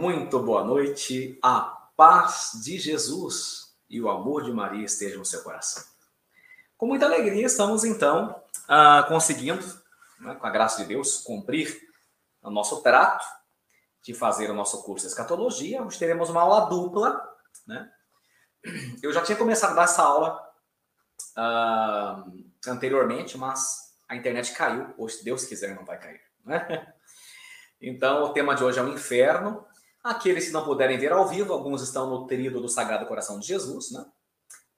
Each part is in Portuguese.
Muito boa noite. A paz de Jesus e o amor de Maria estejam no seu coração. Com muita alegria, estamos então uh, conseguindo, né, com a graça de Deus, cumprir o nosso trato de fazer o nosso curso de escatologia. Hoje teremos uma aula dupla. Né? Eu já tinha começado a dar essa aula uh, anteriormente, mas a internet caiu. Hoje, se Deus quiser, não vai cair. Né? Então, o tema de hoje é o inferno. Aqueles que não puderem ver ao vivo, alguns estão no tríodo do Sagrado Coração de Jesus, né?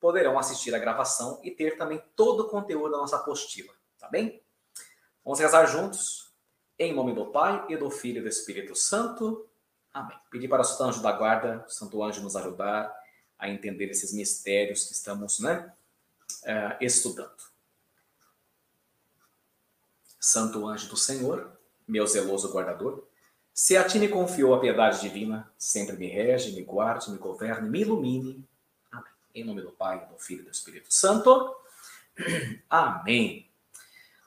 Poderão assistir a gravação e ter também todo o conteúdo da nossa apostila, tá bem? Vamos rezar juntos, em nome do Pai e do Filho e do Espírito Santo. Amém. Pedir para o Santo Anjo da Guarda, o Santo Anjo nos ajudar a entender esses mistérios que estamos, né, uh, estudando. Santo Anjo do Senhor, meu zeloso guardador, se a ti me confiou a piedade divina, sempre me rege, me guarde, me governe, me ilumine. Amém. Em nome do Pai, do Filho e do Espírito Santo. Amém.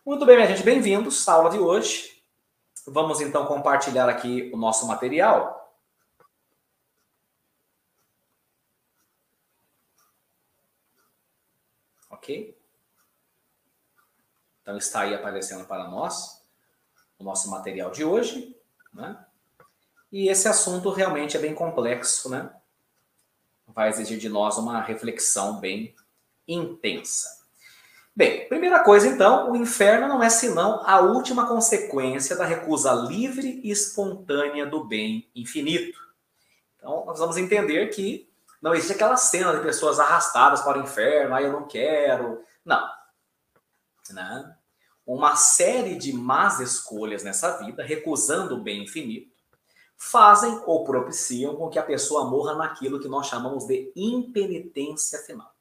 Muito bem, minha gente, bem-vindos à aula de hoje. Vamos então compartilhar aqui o nosso material. Ok? Então está aí aparecendo para nós o nosso material de hoje, né? E esse assunto realmente é bem complexo, né? Vai exigir de nós uma reflexão bem intensa. Bem, primeira coisa então, o inferno não é senão a última consequência da recusa livre e espontânea do bem infinito. Então, nós vamos entender que não existe aquela cena de pessoas arrastadas para o inferno, ah, eu não quero. Não. Né? Uma série de más escolhas nessa vida, recusando o bem infinito, fazem ou propiciam com que a pessoa morra naquilo que nós chamamos de impenitência final.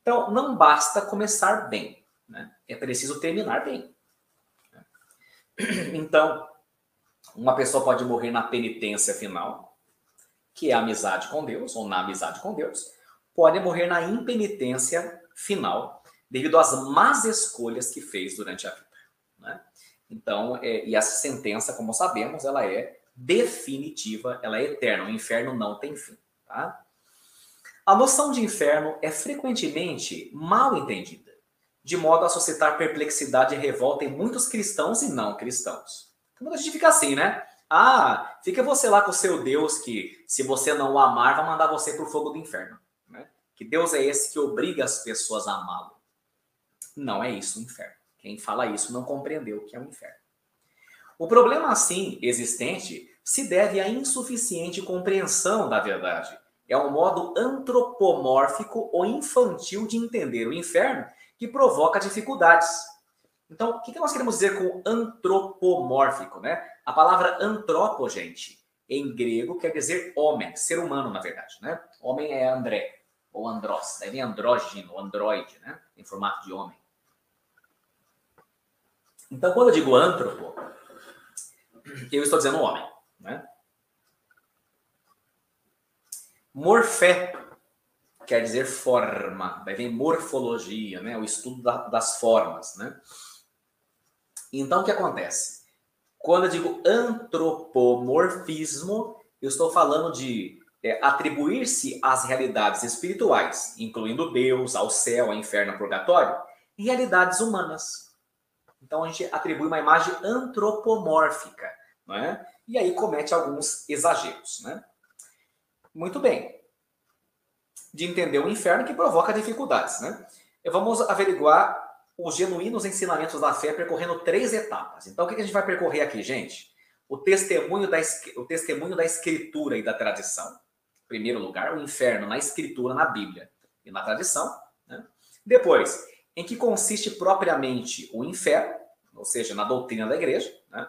Então, não basta começar bem, né? é preciso terminar bem. Então, uma pessoa pode morrer na penitência final, que é a amizade com Deus, ou na amizade com Deus, pode morrer na impenitência final, devido às más escolhas que fez durante a vida. Né? Então, é, e essa sentença, como sabemos, ela é definitiva, ela é eterna. O inferno não tem fim. Tá? A noção de inferno é frequentemente mal entendida, de modo a suscitar perplexidade e revolta em muitos cristãos e não cristãos. Então, a gente fica assim, né? Ah, fica você lá com o seu Deus que, se você não o amar, vai mandar você para o fogo do inferno. Né? Que Deus é esse que obriga as pessoas a amá-lo. Não é isso o inferno. Quem fala isso não compreendeu o que é o inferno. O problema, assim, existente, se deve à insuficiente compreensão da verdade. É um modo antropomórfico ou infantil de entender o inferno que provoca dificuldades. Então, o que nós queremos dizer com antropomórfico? Né? A palavra antropo, gente, em grego quer dizer homem, ser humano, na verdade. Né? Homem é André, ou andrós, daí vem andrógeno, androide, né? em formato de homem. Então, quando eu digo antropo, eu estou dizendo homem. Né? Morfé quer dizer forma, daí vem morfologia, né? o estudo da, das formas. Né? Então, o que acontece? Quando eu digo antropomorfismo, eu estou falando de é, atribuir-se às realidades espirituais, incluindo Deus, ao céu, ao inferno, ao purgatório, realidades humanas. Então a gente atribui uma imagem antropomórfica, não é? E aí comete alguns exageros, né? Muito bem. De entender o inferno que provoca dificuldades, né? Vamos averiguar os genuínos ensinamentos da fé percorrendo três etapas. Então o que a gente vai percorrer aqui, gente? O testemunho da, o testemunho da escritura e da tradição. Em primeiro lugar, o inferno na escritura, na Bíblia e na tradição. Né? Depois, em que consiste propriamente o inferno, ou seja, na doutrina da igreja, né?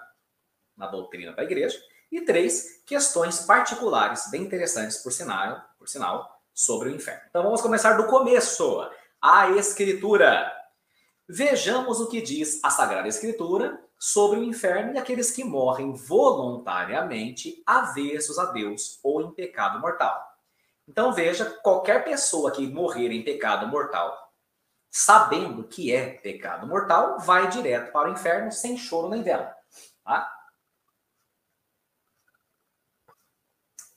na doutrina da igreja, e três questões particulares, bem interessantes, por sinal, por sinal, sobre o inferno. Então vamos começar do começo. A Escritura. Vejamos o que diz a Sagrada Escritura sobre o inferno e aqueles que morrem voluntariamente avessos a Deus ou em pecado mortal. Então veja, qualquer pessoa que morrer em pecado mortal sabendo que é pecado mortal, vai direto para o inferno sem choro nem vela. Tá?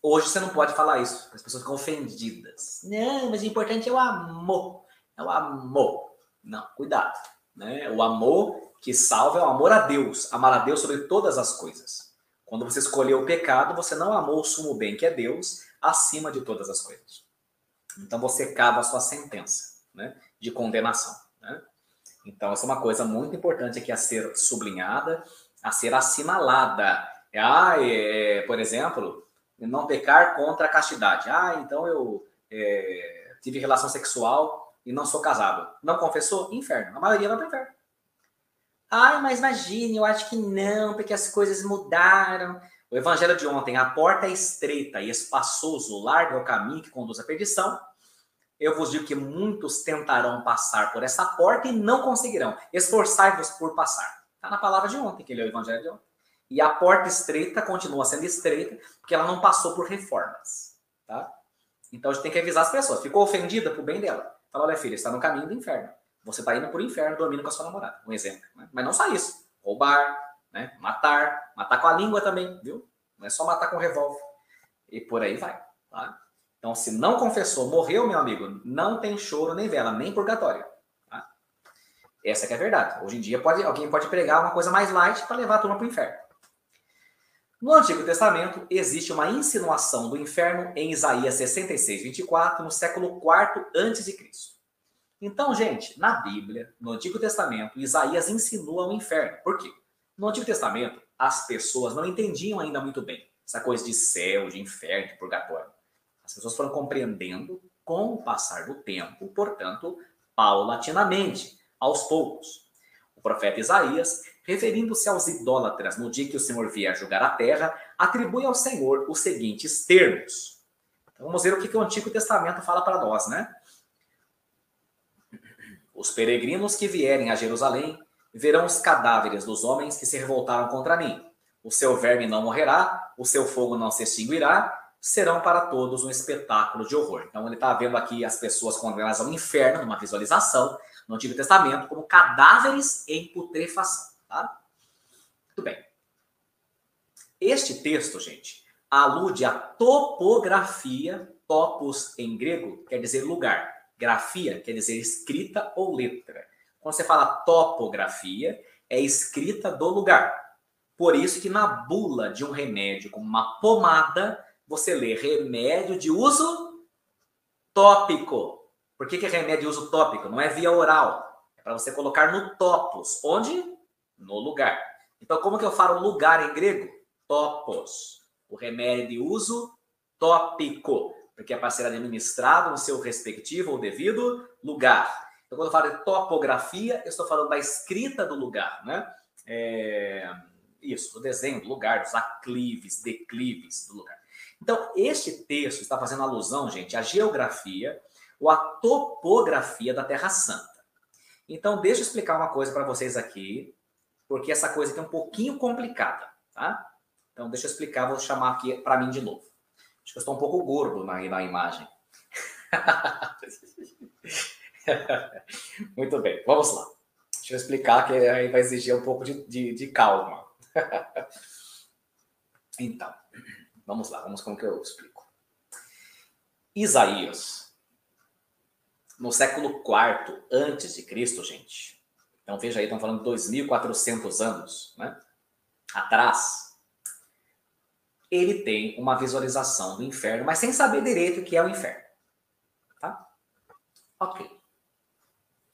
Hoje você não pode falar isso, as pessoas ficam ofendidas. Não, mas o importante é o amor. É o amor. Não, cuidado. Né? O amor que salva é o amor a Deus, amar a Deus sobre todas as coisas. Quando você escolheu o pecado, você não amou o sumo bem, que é Deus, acima de todas as coisas. Então você cava a sua sentença né, de condenação. Né? Então, essa é uma coisa muito importante aqui a ser sublinhada, a ser assinalada. Ah, é, por exemplo, não pecar contra a castidade. Ah, então eu é, tive relação sexual e não sou casado. Não confessou? Inferno. A maioria vai para o inferno. Ai, mas imagine, eu acho que não, porque as coisas mudaram. O evangelho de ontem, a porta é estreita e espaçoso, largo é o caminho que conduz à perdição. Eu vos digo que muitos tentarão passar por essa porta e não conseguirão. Esforçai-vos por passar. Está na palavra de ontem, que ele é o evangelho de ontem. E a porta estreita continua sendo estreita, porque ela não passou por reformas. Tá? Então a gente tem que avisar as pessoas. Ficou ofendida por bem dela. Fala, olha, filha, está no caminho do inferno. Você está indo para o inferno dormindo com a sua namorada. Um exemplo. Né? Mas não só isso. Roubar, né? matar, matar com a língua também, viu? Não é só matar com revólver. E por aí vai. Tá? Então, se não confessou, morreu, meu amigo, não tem choro nem vela, nem purgatório. Tá? Essa é a verdade. Hoje em dia, pode, alguém pode pregar uma coisa mais light para levar a turma para o inferno. No Antigo Testamento, existe uma insinuação do inferno em Isaías 66, 24, no século IV a.C. Então, gente, na Bíblia, no Antigo Testamento, Isaías insinua o inferno. Por quê? No Antigo Testamento, as pessoas não entendiam ainda muito bem essa coisa de céu, de inferno, de purgatório. As pessoas foram compreendendo com o passar do tempo, portanto, paulatinamente, aos poucos. O profeta Isaías, referindo-se aos idólatras no dia que o Senhor vier julgar a terra, atribui ao Senhor os seguintes termos. Então, vamos ver o que, o Antigo Testamento fala para nós, né? Os peregrinos que vierem a Jerusalém verão os cadáveres dos homens que se revoltaram contra mim. O seu verme não morrerá, o seu fogo não se extinguirá, serão para todos um espetáculo de horror. Então ele está vendo aqui as pessoas condenadas ao inferno, numa visualização, no Antigo Testamento, como cadáveres em putrefação. Tá? Muito bem. Este texto, gente, alude à topografia, topos em grego quer dizer lugar Grafia quer dizer escrita ou letra. Quando você fala topografia, é escrita do lugar. Por isso que na bula de um remédio como uma pomada, você lê remédio de uso tópico. Por que, que é remédio de uso tópico? Não é via oral. É para você colocar no topos. Onde? No lugar. Então, como que eu falo lugar em grego? Topos. O remédio de uso tópico porque é para ser administrado no seu respectivo ou devido lugar. Então, quando eu falo de topografia, eu estou falando da escrita do lugar, né? É, isso, do desenho do lugar, dos aclives, declives do lugar. Então, este texto está fazendo alusão, gente, à geografia ou à topografia da Terra Santa. Então, deixa eu explicar uma coisa para vocês aqui, porque essa coisa aqui é um pouquinho complicada, tá? Então, deixa eu explicar, vou chamar aqui para mim de novo. Acho que eu estou um pouco gordo na, na imagem. Muito bem, vamos lá. Deixa eu explicar que aí vai exigir um pouco de, de, de calma. então, vamos lá, vamos como que eu explico. Isaías, no século IV antes de Cristo, gente. Então veja aí, estamos falando de 2.400 anos, né? Atrás ele tem uma visualização do inferno, mas sem saber direito o que é o inferno. Tá? Ok.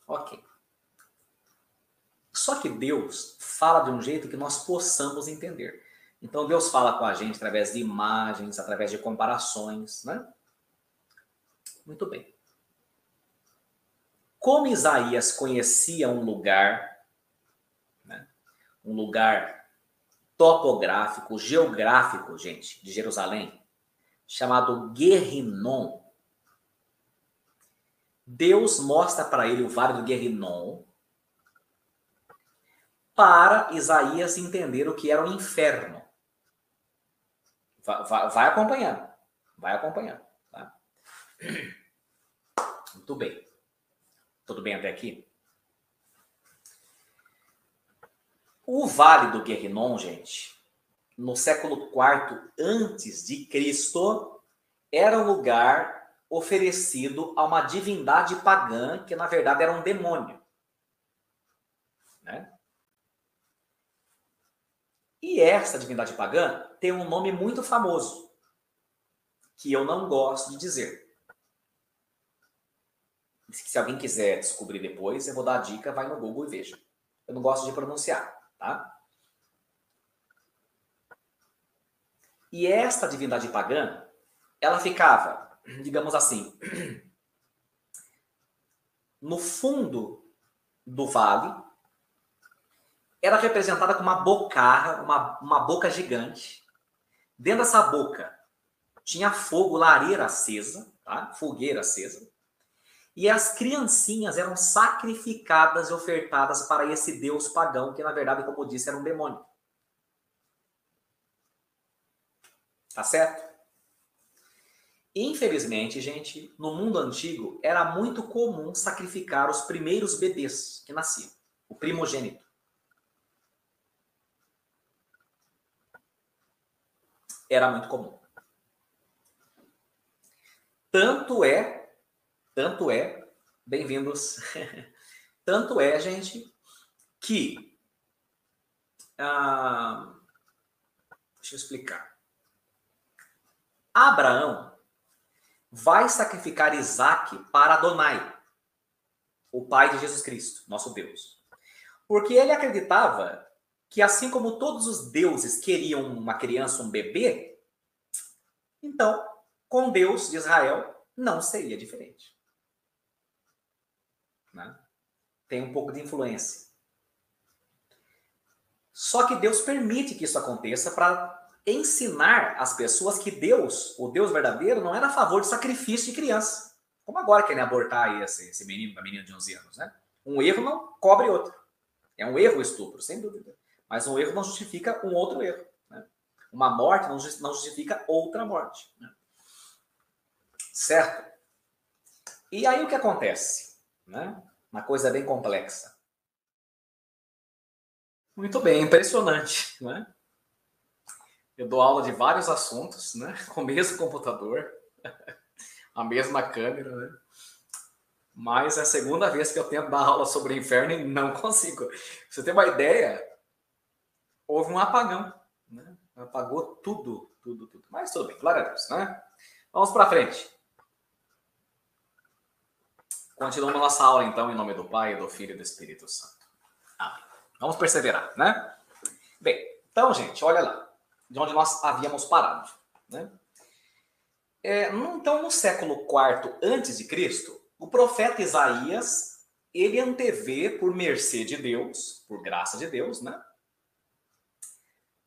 Ok. Só que Deus fala de um jeito que nós possamos entender. Então Deus fala com a gente através de imagens, através de comparações, né? Muito bem. Como Isaías conhecia um lugar, né? um lugar topográfico, geográfico, gente, de Jerusalém, chamado Guerrinon. Deus mostra para ele o vale do Guerrinon para Isaías entender o que era o inferno. Vai, vai, acompanhando. Vai acompanhando. Tá? Muito bem. Tudo bem até aqui? O Vale do Guerrinon, gente, no século IV antes de Cristo, era um lugar oferecido a uma divindade pagã que na verdade era um demônio. Né? E essa divindade pagã tem um nome muito famoso, que eu não gosto de dizer. Se alguém quiser descobrir depois, eu vou dar a dica, vai no Google e veja. Eu não gosto de pronunciar, tá? E esta divindade pagã, ela ficava, digamos assim, no fundo do vale, era representada com uma bocarra, uma, uma boca gigante. Dentro dessa boca tinha fogo, lareira acesa, tá? fogueira acesa. E as criancinhas eram sacrificadas e ofertadas para esse deus pagão, que na verdade, como eu disse, era um demônio. Tá certo? Infelizmente, gente, no mundo antigo era muito comum sacrificar os primeiros bebês que nasciam, o primogênito. Era muito comum. Tanto é, tanto é, bem-vindos, tanto é, gente, que. Ah, deixa eu explicar. Abraão vai sacrificar Isaac para Adonai, o pai de Jesus Cristo, nosso Deus. Porque ele acreditava que, assim como todos os deuses queriam uma criança, um bebê, então, com Deus de Israel, não seria diferente. Né? Tem um pouco de influência. Só que Deus permite que isso aconteça para ensinar as pessoas que Deus, o Deus verdadeiro, não era a favor de sacrifício de criança. Como agora querem abortar esse, esse menino, a menina de 11 anos, né? Um erro não cobre outro. É um erro estupro, sem dúvida. Mas um erro não justifica um outro erro. Né? Uma morte não justifica outra morte. Né? Certo? E aí o que acontece? Né? Uma coisa bem complexa. Muito bem, impressionante. Né? Eu dou aula de vários assuntos, né? Com o mesmo computador, a mesma câmera, né? Mas é a segunda vez que eu tento dar aula sobre o inferno e não consigo. Pra você ter uma ideia, houve um apagão, né? Apagou tudo, tudo, tudo. Mas tudo bem, glória a Deus, né? Vamos para frente. Continuamos nossa aula, então, em nome do Pai, do Filho e do Espírito Santo. Amém. Vamos perseverar, né? Bem, então, gente, olha lá de onde nós havíamos parado. Né? É, então, no século IV antes de Cristo, o profeta Isaías ele antevê por mercê de Deus, por graça de Deus, né?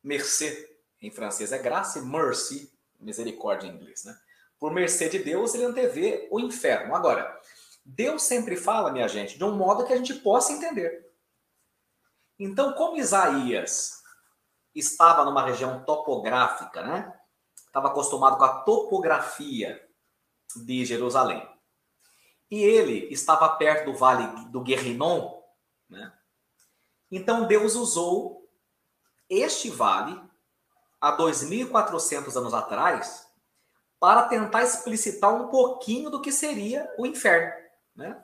Mercê em francês é graça e mercy, misericórdia em inglês, né? Por mercê de Deus, ele antevê o inferno. Agora, Deus sempre fala, minha gente, de um modo que a gente possa entender. Então, como Isaías estava numa região topográfica, né? Estava acostumado com a topografia de Jerusalém. E ele estava perto do vale do Guerrinon, né? Então Deus usou este vale há 2.400 anos atrás para tentar explicitar um pouquinho do que seria o inferno, né?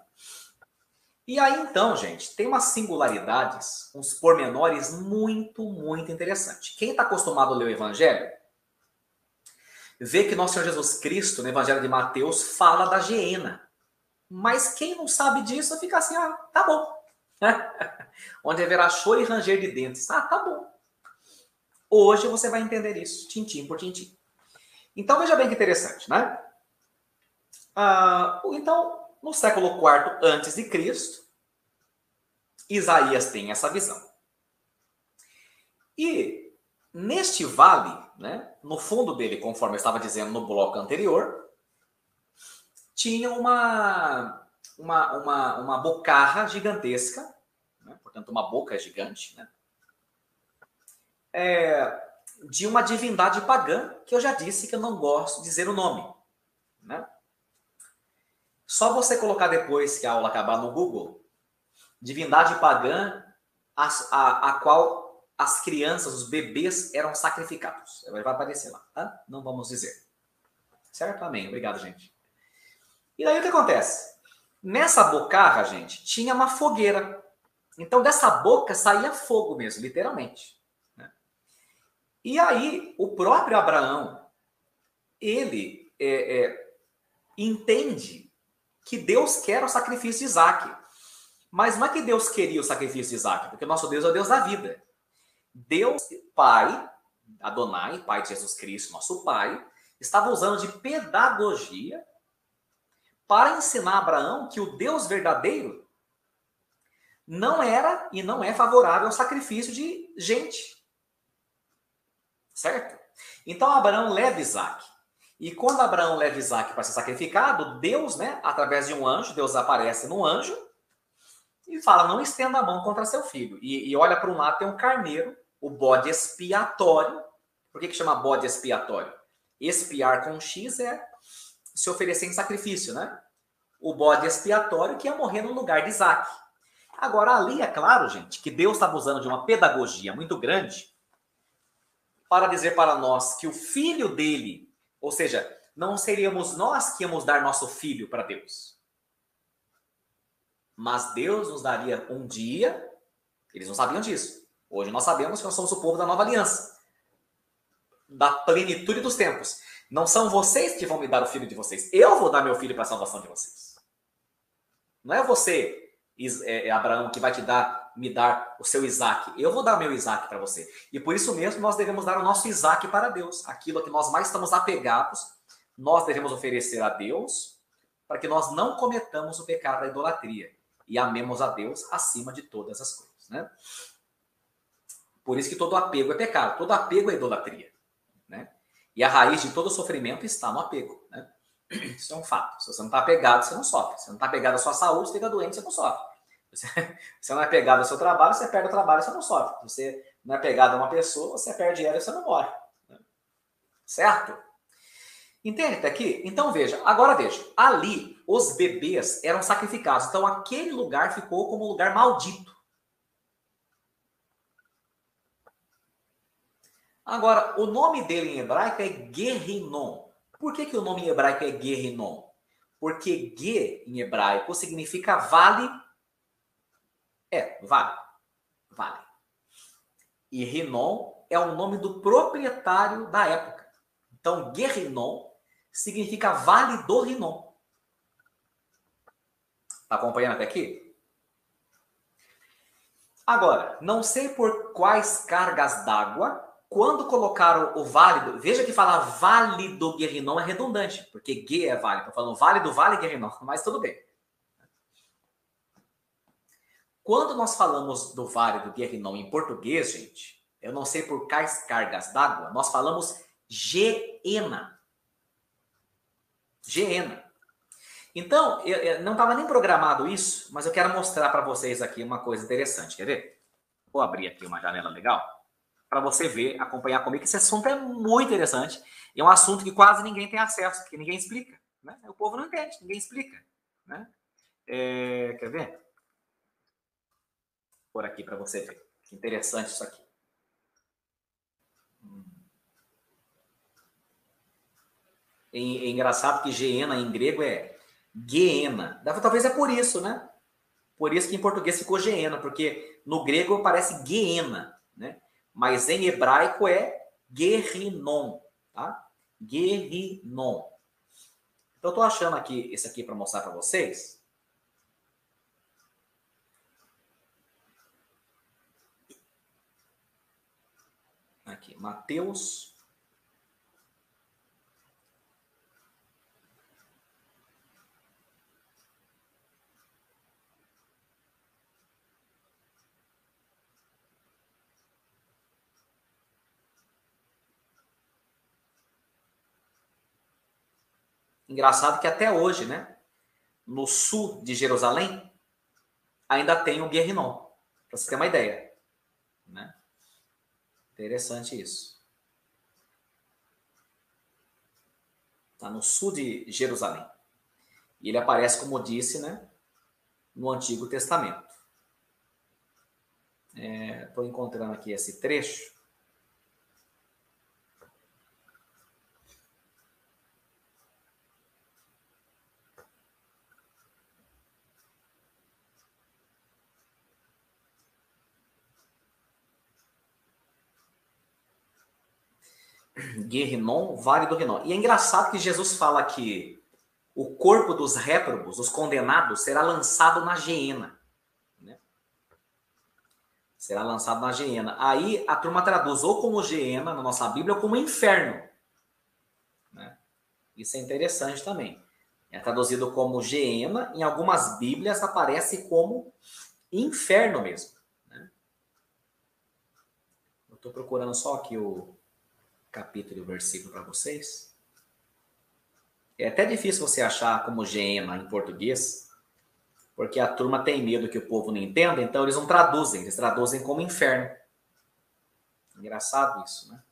E aí então, gente, tem umas singularidades, uns pormenores muito, muito interessantes. Quem está acostumado a ler o Evangelho, vê que nosso Senhor Jesus Cristo, no Evangelho de Mateus, fala da geena. Mas quem não sabe disso fica assim, ah, tá bom. Onde haverá choro e ranger de dentes. Ah, tá bom. Hoje você vai entender isso, tintim por tintim. Então veja bem que interessante, né? Ah, então, no século IV antes de Cristo, Isaías tem essa visão. E neste vale, né, no fundo dele, conforme eu estava dizendo no bloco anterior, tinha uma, uma, uma, uma bocarra gigantesca, né, portanto, uma boca gigante, né, é, de uma divindade pagã, que eu já disse que eu não gosto de dizer o nome. Né? Só você colocar depois que a aula acabar no Google, divindade pagã a, a, a qual as crianças, os bebês eram sacrificados. Vai aparecer lá, tá? Não vamos dizer. Certo? Amém. Obrigado, gente. E daí o que acontece? Nessa bocarra, gente, tinha uma fogueira. Então, dessa boca saía fogo mesmo, literalmente. E aí, o próprio Abraão, ele é, é, entende que Deus quer o sacrifício de Isaac. Mas não é que Deus queria o sacrifício de Isaac, porque nosso Deus é o Deus da vida. Deus, Pai, Adonai, Pai de Jesus Cristo, nosso Pai, estava usando de pedagogia para ensinar Abraão que o Deus verdadeiro não era e não é favorável ao sacrifício de gente. Certo? Então Abraão leva Isaac. E quando Abraão leva Isaac para ser sacrificado, Deus, né, através de um anjo, Deus aparece no anjo e fala: não estenda a mão contra seu filho. E, e olha para um lado, tem um carneiro, o bode expiatório. Por que, que chama bode expiatório? Expiar com X é se oferecer em sacrifício, né? O bode expiatório que ia morrer no lugar de Isaac. Agora, ali é claro, gente, que Deus estava usando de uma pedagogia muito grande para dizer para nós que o filho dele, ou seja, não seríamos nós que íamos dar nosso filho para Deus. Mas Deus nos daria um dia, eles não sabiam disso. Hoje nós sabemos que nós somos o povo da nova aliança, da plenitude dos tempos. Não são vocês que vão me dar o filho de vocês. Eu vou dar meu filho para a salvação de vocês. Não é você, é, é Abraão, que vai te dar, me dar o seu Isaac. Eu vou dar meu Isaac para você. E por isso mesmo nós devemos dar o nosso Isaac para Deus. Aquilo que nós mais estamos apegados, nós devemos oferecer a Deus para que nós não cometamos o pecado da idolatria e amemos a Deus acima de todas as coisas, né? Por isso que todo apego é pecado, todo apego é idolatria, né? E a raiz de todo sofrimento está no apego, né? Isso é um fato. Se você não está apegado, você não sofre. Se você não está apegado à sua saúde, você fica doente, você não sofre. Você não é apegado ao seu trabalho, você perde o trabalho, você não sofre. Você não é apegado a uma pessoa, você perde ela e você não morre. Né? Certo? Entende até aqui? Então veja, agora veja, ali os bebês eram sacrificados, então aquele lugar ficou como um lugar maldito. Agora, o nome dele em hebraico é Guerrinon. Por que, que o nome em hebraico é Guerrinon? Porque Ge em hebraico significa vale. É, vale. Vale. E Rinon é o nome do proprietário da época. Então, Guerrinon significa Vale do Rinom. Está acompanhando até aqui? Agora, não sei por quais cargas d'água, quando colocaram o vale, do, veja que falar Vale do Guerrinon é redundante, porque Gue é vale, estou falando Vale do Vale Guerrinon, mas tudo bem. Quando nós falamos do Vale do Guerrinon em português, gente, eu não sei por quais cargas d'água, nós falamos Geena. Geena. Então, eu, eu não estava nem programado isso, mas eu quero mostrar para vocês aqui uma coisa interessante. Quer ver? Vou abrir aqui uma janela legal para você ver, acompanhar comigo. Esse assunto é muito interessante. É um assunto que quase ninguém tem acesso, que ninguém explica. Né? O povo não entende, ninguém explica. Né? É, quer ver? Por aqui para você ver. Interessante isso aqui. É, é engraçado que Geena em grego é Geena. Talvez é por isso, né? Por isso que em português ficou Geena, porque no grego parece Geena, né? Mas em hebraico é Guerrinon, tá? Guerrinon. Então eu tô achando aqui esse aqui para mostrar para vocês. Aqui, Mateus Engraçado que até hoje, né? No sul de Jerusalém, ainda tem o Guerrinon. Para você ter uma ideia. Interessante isso. Está no sul de Jerusalém. E ele aparece, como disse, né? No Antigo Testamento. Estou é, encontrando aqui esse trecho. Guerrinon, Vale do Rinon. E é engraçado que Jesus fala que o corpo dos réprobos, os condenados, será lançado na geena. Né? Será lançado na geena. Aí a turma traduz ou como geena na nossa Bíblia ou como inferno. Né? Isso é interessante também. É traduzido como geena, em algumas Bíblias aparece como inferno mesmo. Né? Eu estou procurando só aqui o, capítulo e versículo para vocês. É até difícil você achar como Gema em português, porque a turma tem medo que o povo não entenda, então eles não traduzem, eles traduzem como inferno. Engraçado isso, né?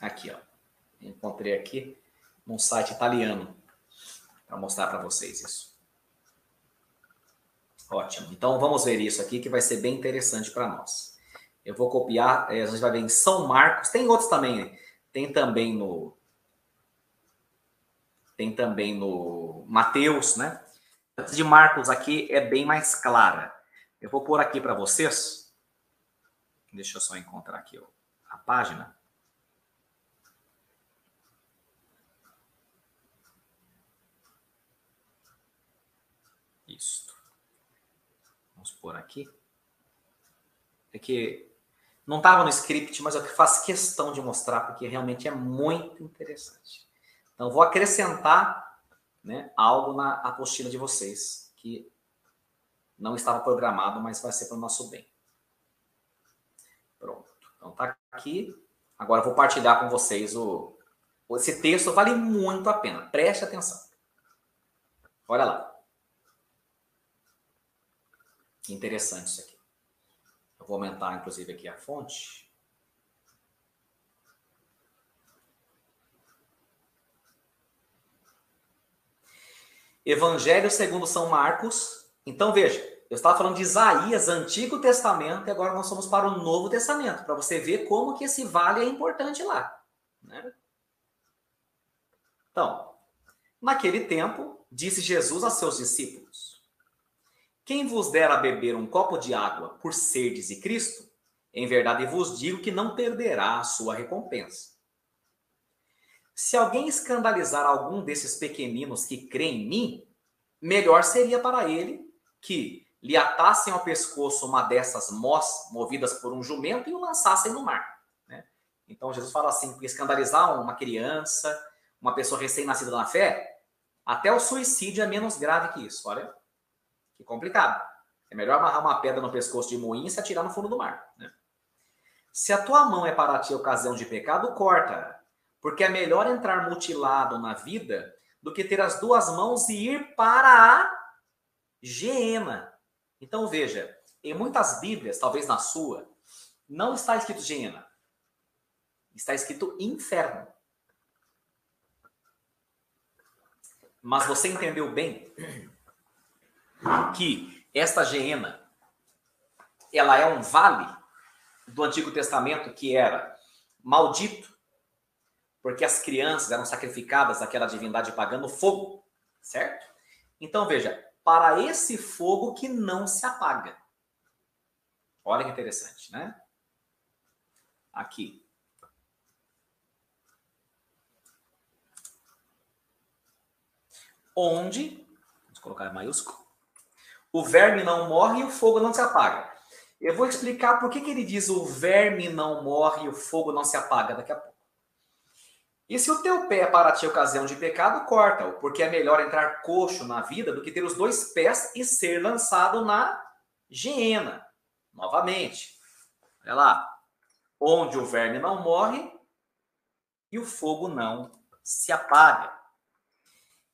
Aqui, ó. Encontrei aqui num site italiano para mostrar para vocês isso. Ótimo. Então vamos ver isso aqui que vai ser bem interessante para nós. Eu vou copiar, eh, a gente vai ver em São Marcos, tem outros também, né? tem também no tem também no Mateus, né? De Marcos aqui é bem mais clara. Eu vou pôr aqui para vocês. Deixa eu só encontrar aqui a página. Isso por aqui. É que não estava no script, mas eu faço questão de mostrar porque realmente é muito interessante. Então, vou acrescentar né, algo na apostila de vocês que não estava programado, mas vai ser para o nosso bem. Pronto. Então, tá aqui. Agora, vou partilhar com vocês o. Esse texto vale muito a pena. Preste atenção. Olha lá. Que interessante isso aqui. Eu vou aumentar, inclusive, aqui a fonte. Evangelho segundo São Marcos. Então, veja, eu estava falando de Isaías, Antigo Testamento, e agora nós somos para o Novo Testamento, para você ver como que esse vale é importante lá. Né? Então, naquele tempo, disse Jesus a seus discípulos: quem vos der a beber um copo de água por serdes de Cristo, em verdade vos digo que não perderá a sua recompensa. Se alguém escandalizar algum desses pequeninos que creem em mim, melhor seria para ele que lhe atassem ao pescoço uma dessas mós movidas por um jumento e o lançassem no mar. Né? Então Jesus fala assim: escandalizar uma criança, uma pessoa recém-nascida na fé, até o suicídio é menos grave que isso. Olha, que complicado. É melhor amarrar uma pedra no pescoço de moinho e se atirar no fundo do mar. Né? Se a tua mão é para ti ocasião de pecado, corta. Porque é melhor entrar mutilado na vida do que ter as duas mãos e ir para a geena. Então veja, em muitas Bíblias, talvez na sua, não está escrito geena. Está escrito inferno. Mas você entendeu bem que esta geena ela é um vale do Antigo Testamento que era maldito, porque as crianças eram sacrificadas àquela divindade pagã no fogo, certo? Então veja, para esse fogo que não se apaga. Olha que interessante, né? Aqui. Onde, vamos colocar em maiúsculo, o verme não morre e o fogo não se apaga. Eu vou explicar por que, que ele diz o verme não morre e o fogo não se apaga daqui a pouco. E se o teu pé para ti ocasião de pecado, corta-o, porque é melhor entrar coxo na vida do que ter os dois pés e ser lançado na geena. Novamente. Olha lá. Onde o verme não morre e o fogo não se apaga.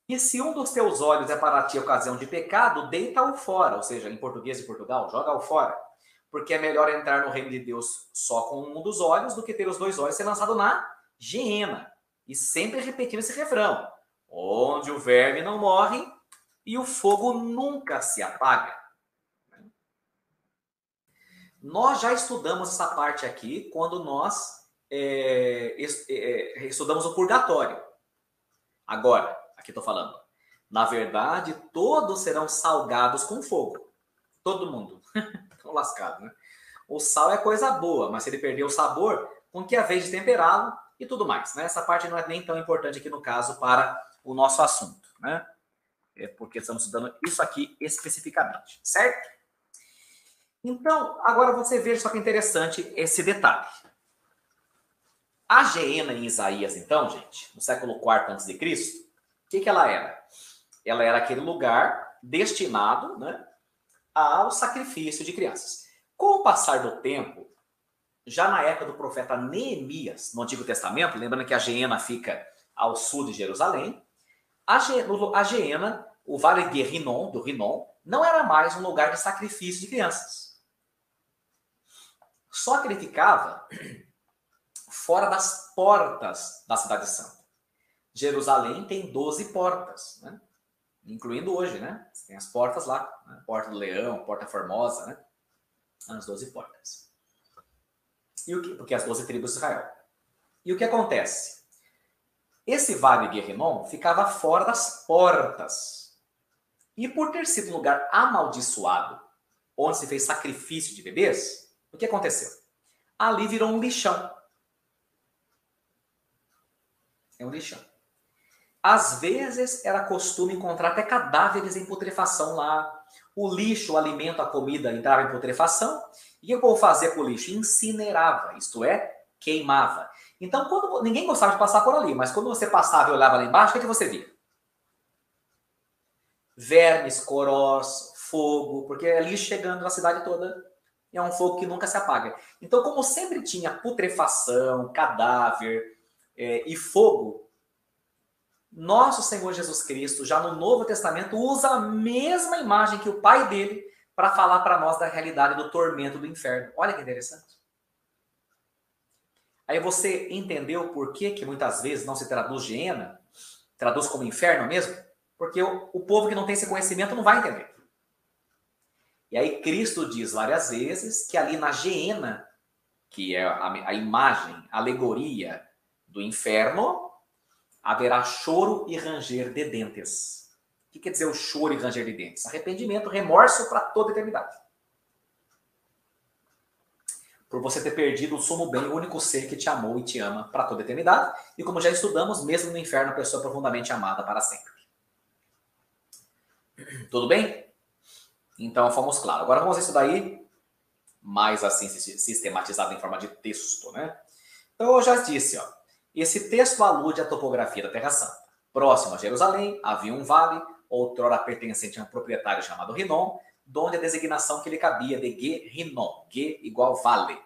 E se um dos teus olhos é para ti ocasião de pecado, deita-o fora, ou seja, em português de Portugal, joga-o fora. Porque é melhor entrar no reino de Deus só com um dos olhos do que ter os dois olhos ser lançado na geena. E sempre repetindo esse refrão. onde o verme não morre e o fogo nunca se apaga. Nós já estudamos essa parte aqui quando nós é, estudamos o purgatório. Agora, aqui estou falando. Na verdade, todos serão salgados com fogo. Todo mundo. Estão lascados, né? O sal é coisa boa, mas se ele perder o sabor, com que a vez de temperá-lo e tudo mais. Né? Essa parte não é nem tão importante aqui no caso para o nosso assunto, né? É porque estamos estudando isso aqui especificamente, certo? Então, agora você veja só que interessante esse detalhe. A Geena em Isaías, então, gente, no século IV a.C., que, que ela era? Ela era aquele lugar destinado né, ao sacrifício de crianças. Com o passar do tempo, já na época do profeta Neemias, no Antigo Testamento, lembrando que a Geena fica ao sul de Jerusalém, a, Geena, o vale de Rinon, do Rinon, não era mais um lugar de sacrifício de crianças. Só que ele ficava fora das portas da Cidade Santa. Jerusalém tem 12 portas, né? incluindo hoje, né? Tem as portas lá, né? Porta do Leão, Porta Formosa, né? As 12 portas. E o que? Porque as 12 tribos de Israel. E o que acontece? Esse vale de Herrinon ficava fora das portas. E por ter sido um lugar amaldiçoado, onde se fez sacrifício de bebês, o que aconteceu? Ali virou um lixão. É um lixão. Às vezes era costume encontrar até cadáveres em putrefação lá. O lixo, o alimento, a comida entrava em putrefação. E o que povo fazia com o lixo? Incinerava, isto é, queimava. Então, quando ninguém gostava de passar por ali, mas quando você passava e olhava lá embaixo, o que, é que você via? Vermes, corós, fogo, porque é lixo chegando na cidade toda. É um fogo que nunca se apaga. Então, como sempre tinha putrefação, cadáver é, e fogo, nosso Senhor Jesus Cristo, já no Novo Testamento, usa a mesma imagem que o Pai dele para falar para nós da realidade do tormento do inferno. Olha que interessante. Aí você entendeu por que, que muitas vezes não se traduz Geena, traduz como inferno mesmo? Porque o, o povo que não tem esse conhecimento não vai entender. E aí Cristo diz várias vezes que ali na Geena, que é a, a imagem, a alegoria do inferno, haverá choro e ranger de dentes. O que quer dizer o choro e ranger de dentes? Arrependimento, remorso para toda eternidade por você ter perdido o sumo bem, o único ser que te amou e te ama para toda eternidade. E como já estudamos, mesmo no inferno, a pessoa é profundamente amada para sempre. Tudo bem? Então, fomos claros. Agora vamos estudar aí mais assim, sistematizado em forma de texto, né? Então, eu já disse, ó, esse texto alude à topografia da Terra Santa. Próximo a Jerusalém, havia um vale, outrora pertencente a um proprietário chamado Rinon, donde a designação que lhe cabia de Ge Rinon, Ge igual vale.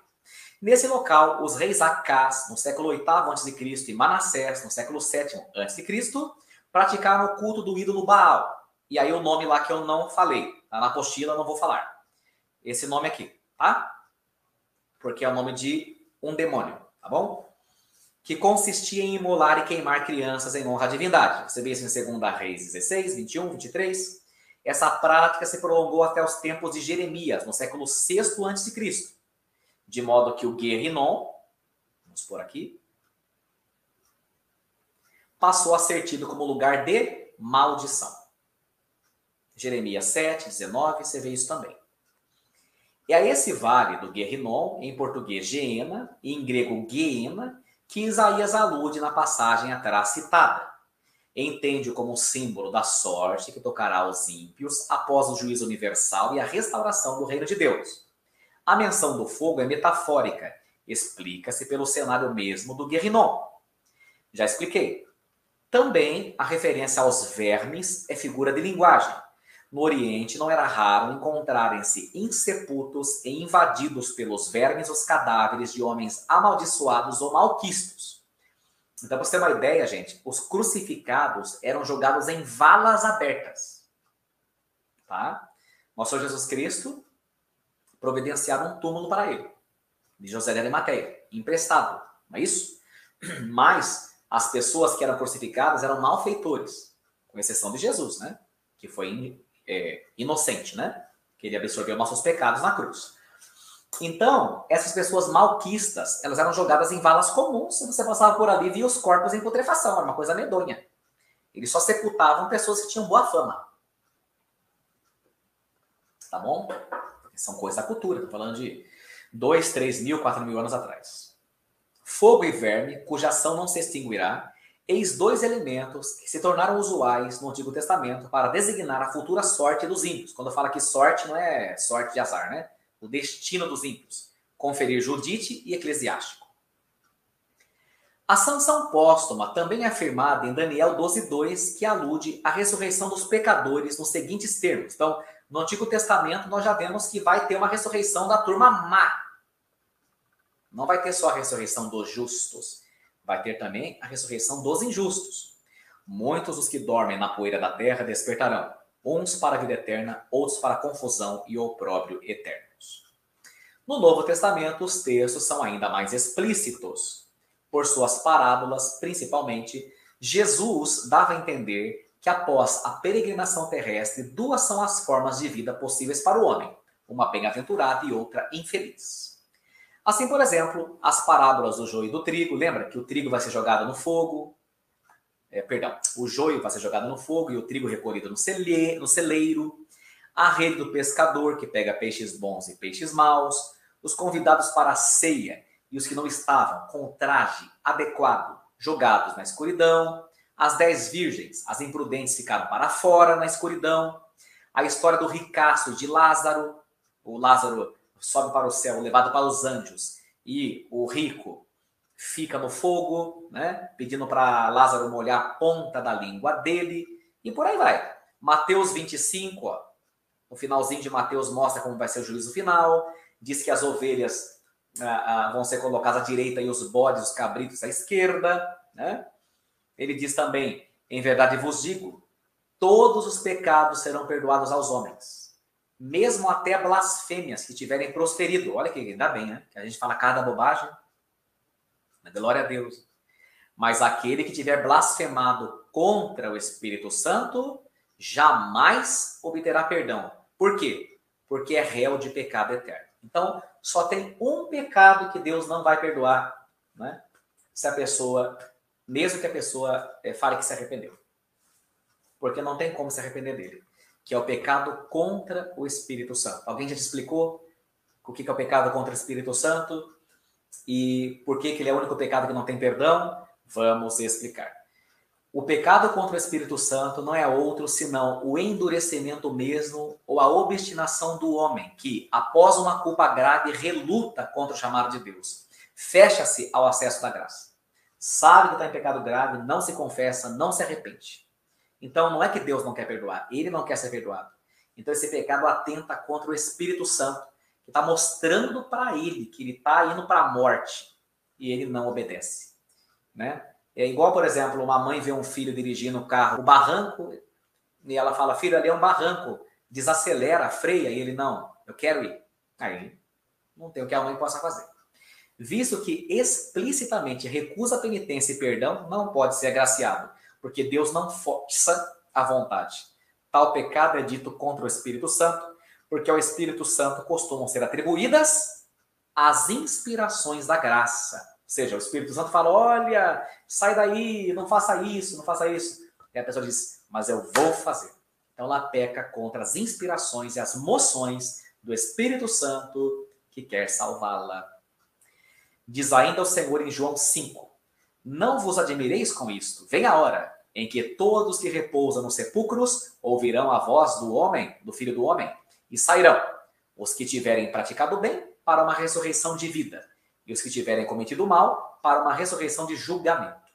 Nesse local, os reis Acás, no século VIII a.C., e Manassés, no século VII a.C., praticaram o culto do ídolo Baal. E aí o nome lá que eu não falei, tá na apostila, não vou falar. Esse nome aqui, tá? Porque é o nome de um demônio, tá bom? Que consistia em imolar e queimar crianças em honra à divindade. Você vê isso em 2 Reis 16, 21, 23. Essa prática se prolongou até os tempos de Jeremias, no século VI a.C., de modo que o Guerrinon, vamos por aqui, passou a ser tido como lugar de maldição. Jeremias 7, 19, você vê isso também. E a esse vale do Guerrinon, em português Geena, e em grego Geena, que Isaías alude na passagem atrás citada entende-o como um símbolo da sorte que tocará aos ímpios após o juízo universal e a restauração do reino de Deus. A menção do fogo é metafórica, explica-se pelo cenário mesmo do Guerrinon. Já expliquei. Também a referência aos vermes é figura de linguagem. No Oriente não era raro encontrarem-se insepultos e invadidos pelos vermes os cadáveres de homens amaldiçoados ou malquistos então, para você ter uma ideia, gente, os crucificados eram jogados em valas abertas. Tá? Nosso Jesus Cristo providenciaram um túmulo para ele, de José de Arimateia, emprestado, não é isso? Mas as pessoas que eram crucificadas eram malfeitores, com exceção de Jesus, né? Que foi é, inocente, né? Que ele absorveu nossos pecados na cruz. Então, essas pessoas malquistas, elas eram jogadas em valas comuns, e você passava por ali via os corpos em putrefação, era uma coisa medonha. Eles só sepultavam pessoas que tinham boa fama. Tá bom? São coisas da cultura, tô falando de 2, 3 mil, 4 mil anos atrás. Fogo e verme, cuja ação não se extinguirá, eis dois elementos que se tornaram usuais no Antigo Testamento para designar a futura sorte dos ímpios. Quando fala que sorte não é sorte de azar, né? O destino dos ímpios. Conferir Judite e Eclesiástico. A sanção póstuma também é afirmada em Daniel 12:2, que alude à ressurreição dos pecadores nos seguintes termos. Então, no Antigo Testamento, nós já vemos que vai ter uma ressurreição da turma má. Não vai ter só a ressurreição dos justos, vai ter também a ressurreição dos injustos. Muitos dos que dormem na poeira da terra despertarão, uns para a vida eterna, outros para a confusão e opróbrio eternos. No Novo Testamento, os textos são ainda mais explícitos. Por suas parábolas, principalmente, Jesus dava a entender que após a peregrinação terrestre, duas são as formas de vida possíveis para o homem, uma bem-aventurada e outra infeliz. Assim, por exemplo, as parábolas do joio e do trigo, lembra que o trigo vai ser jogado no fogo, é, perdão, o joio vai ser jogado no fogo e o trigo recolhido no, no celeiro, a rede do pescador que pega peixes bons e peixes maus, os convidados para a ceia e os que não estavam com traje adequado jogados na escuridão, as dez virgens, as imprudentes, ficaram para fora na escuridão. A história do ricaço de Lázaro. O Lázaro sobe para o céu, levado para os anjos. E o rico fica no fogo, né? Pedindo para Lázaro molhar a ponta da língua dele. E por aí vai. Mateus 25, ó, no finalzinho de Mateus mostra como vai ser o juízo final. Diz que as ovelhas ah, ah, vão ser colocadas à direita e os bodes, os cabritos à esquerda, né? Ele diz também: Em verdade vos digo, todos os pecados serão perdoados aos homens, mesmo até blasfêmias que tiverem prosferido. Olha que ainda bem, né? Que a gente fala cada bobagem. Glória a Deus. Mas aquele que tiver blasfemado contra o Espírito Santo jamais obterá perdão. Por quê? Porque é réu de pecado eterno. Então, só tem um pecado que Deus não vai perdoar, né? Se a pessoa mesmo que a pessoa é, fale que se arrependeu. Porque não tem como se arrepender dele, que é o pecado contra o Espírito Santo. Alguém já te explicou o que é o pecado contra o Espírito Santo e por que, que ele é o único pecado que não tem perdão? Vamos explicar. O pecado contra o Espírito Santo não é outro senão o endurecimento mesmo ou a obstinação do homem que, após uma culpa grave, reluta contra o chamado de Deus. Fecha-se ao acesso da graça sabe que está em pecado grave, não se confessa, não se arrepende. Então não é que Deus não quer perdoar, ele não quer ser perdoado. Então esse pecado atenta contra o Espírito Santo, que está mostrando para ele que ele está indo para a morte e ele não obedece. Né? É igual, por exemplo, uma mãe vê um filho dirigindo o carro, o barranco, e ela fala: Filho, ali é um barranco, desacelera, freia, e ele: Não, eu quero ir. Aí não tem o que a mãe possa fazer visto que explicitamente recusa penitência e perdão, não pode ser agraciado, porque Deus não força a vontade. Tal pecado é dito contra o Espírito Santo, porque ao Espírito Santo costumam ser atribuídas as inspirações da graça. Ou seja, o Espírito Santo fala: olha, sai daí, não faça isso, não faça isso. E a pessoa diz: mas eu vou fazer. Então ela peca contra as inspirações e as moções do Espírito Santo que quer salvá-la. Diz ainda o Senhor em João 5: Não vos admireis com isto, vem a hora em que todos que repousam nos sepulcros ouvirão a voz do homem, do filho do homem, e sairão, os que tiverem praticado bem, para uma ressurreição de vida, e os que tiverem cometido mal, para uma ressurreição de julgamento.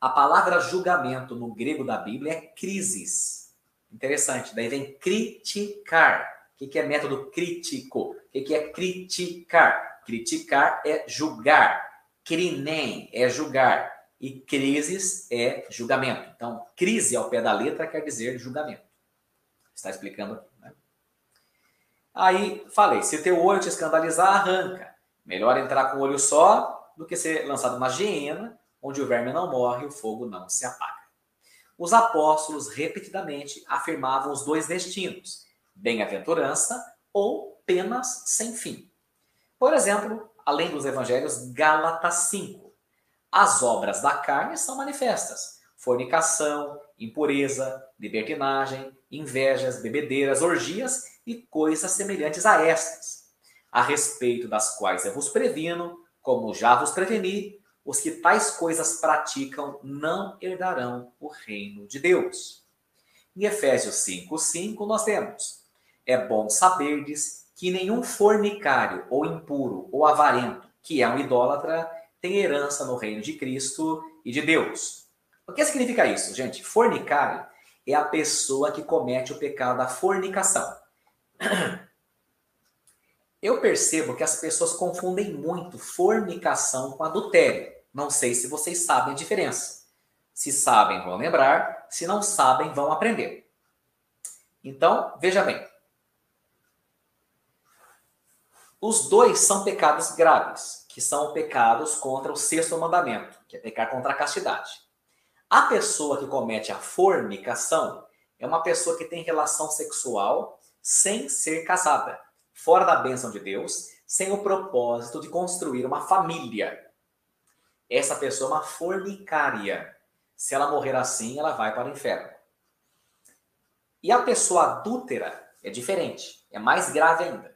A palavra julgamento no grego da Bíblia é crisis. Interessante, daí vem criticar. O que é método crítico? O que é criticar? Criticar é julgar. Crinem é julgar. E crises é julgamento. Então, crise ao pé da letra quer dizer julgamento. Está explicando aqui. Né? Aí falei: se teu olho te escandalizar, arranca. Melhor entrar com o olho só do que ser lançado numa hiena onde o verme não morre e o fogo não se apaga. Os apóstolos repetidamente afirmavam os dois destinos: bem-aventurança ou penas sem fim. Por exemplo, além dos evangelhos, Gálatas 5. As obras da carne são manifestas: fornicação, impureza, libertinagem, invejas, bebedeiras, orgias e coisas semelhantes a estas, a respeito das quais eu vos previno, como já vos preveni, os que tais coisas praticam não herdarão o reino de Deus. Em Efésios 5:5 nós temos: É bom saberdes que nenhum fornicário ou impuro ou avarento, que é um idólatra, tem herança no reino de Cristo e de Deus. O que significa isso, gente? Fornicário é a pessoa que comete o pecado da fornicação. Eu percebo que as pessoas confundem muito fornicação com adultério. Não sei se vocês sabem a diferença. Se sabem, vão lembrar. Se não sabem, vão aprender. Então, veja bem. Os dois são pecados graves, que são pecados contra o sexto mandamento, que é pecar contra a castidade. A pessoa que comete a fornicação é uma pessoa que tem relação sexual sem ser casada, fora da bênção de Deus, sem o propósito de construir uma família. Essa pessoa é uma fornicária. Se ela morrer assim, ela vai para o inferno. E a pessoa adúltera é diferente, é mais grave ainda.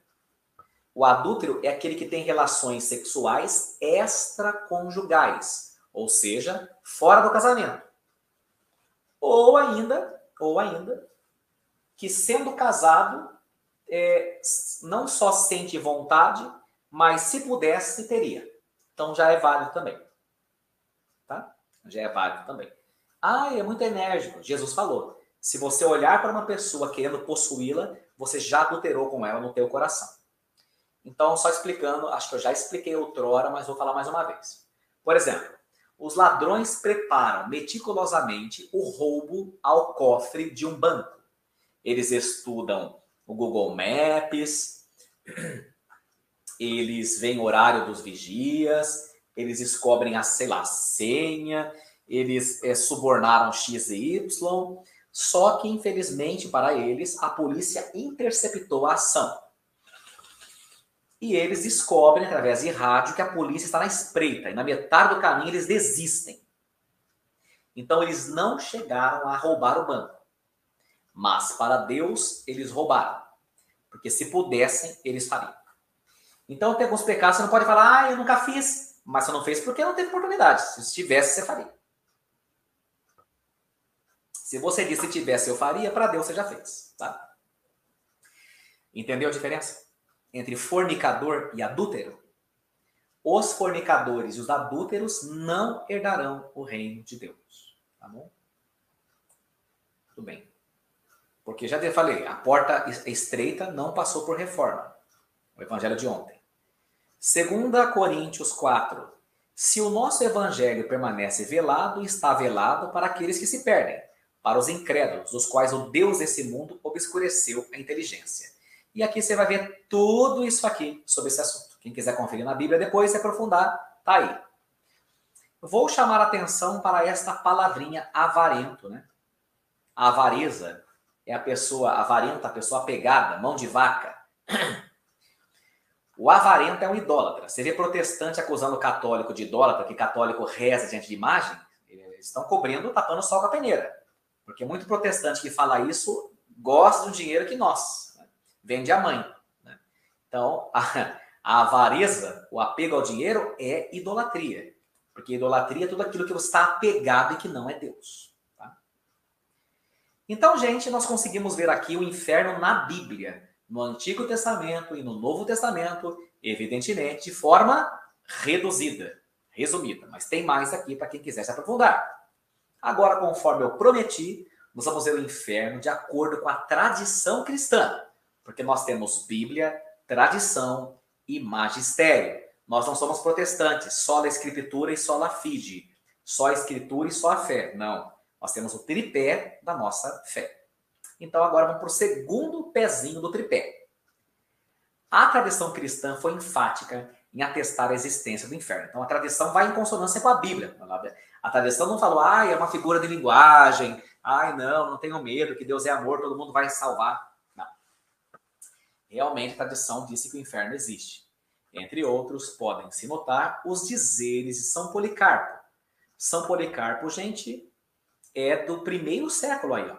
O adúltero é aquele que tem relações sexuais extraconjugais, ou seja, fora do casamento. Ou ainda, ou ainda, que sendo casado, é, não só sente vontade, mas se pudesse, teria. Então já é válido também já é válido também. Ah, é muito enérgico. Jesus falou: se você olhar para uma pessoa querendo possuí-la, você já adulterou com ela no teu coração. Então, só explicando, acho que eu já expliquei outrora, mas vou falar mais uma vez. Por exemplo, os ladrões preparam meticulosamente o roubo ao cofre de um banco. Eles estudam o Google Maps, eles veem o horário dos vigias, eles descobrem a, sei lá, senha, eles é, subornaram X e Y, só que, infelizmente para eles, a polícia interceptou a ação. E eles descobrem, através de rádio, que a polícia está na espreita, e na metade do caminho eles desistem. Então, eles não chegaram a roubar o banco. Mas, para Deus, eles roubaram. Porque se pudessem, eles fariam. Então, tem alguns pecados você não pode falar, ah, eu nunca fiz. Mas você não fez porque não teve oportunidade. Se tivesse, você faria. Se você disse se tivesse, eu faria, para Deus você já fez. Tá? Entendeu a diferença? Entre fornicador e adúltero? Os fornicadores e os adúlteros não herdarão o reino de Deus. Tá bom? Tudo bem. Porque já te falei, a porta estreita não passou por reforma. O evangelho de ontem. 2 Coríntios 4. Se o nosso evangelho permanece velado, está velado para aqueles que se perdem, para os incrédulos, dos quais o Deus desse mundo obscureceu a inteligência. E aqui você vai ver tudo isso aqui sobre esse assunto. Quem quiser conferir na Bíblia depois, se aprofundar, tá aí. Vou chamar a atenção para esta palavrinha avarento, né? A avareza é a pessoa avarenta, a pessoa apegada, mão de vaca. O avarento é um idólatra. Você vê protestante acusando o católico de idólatra, que católico reza diante de imagem, eles estão cobrindo, tapando o sol com a peneira. Porque muito protestante que fala isso gosta do dinheiro que nós. Vende a mãe. Né? Então, a, a avareza, o apego ao dinheiro é idolatria. Porque idolatria é tudo aquilo que você está apegado e que não é Deus. Tá? Então, gente, nós conseguimos ver aqui o inferno na Bíblia no Antigo Testamento e no Novo Testamento, evidentemente, de forma reduzida, resumida. Mas tem mais aqui para quem quiser se aprofundar. Agora, conforme eu prometi, nós vamos ver o inferno de acordo com a tradição cristã, porque nós temos Bíblia, tradição e magistério. Nós não somos protestantes, só a escritura e só a fide, só a escritura e só a fé. Não, nós temos o tripé da nossa fé. Então agora vamos para o segundo pezinho do tripé. A tradição cristã foi enfática em atestar a existência do inferno. Então a tradição vai em consonância com a Bíblia. A tradição não falou, ah, é uma figura de linguagem, ai não, não tenho medo, que Deus é amor, todo mundo vai salvar. Realmente a tradição disse que o inferno existe. Entre outros, podem se notar os dizeres de São Policarpo. São Policarpo, gente, é do primeiro século aí, ó,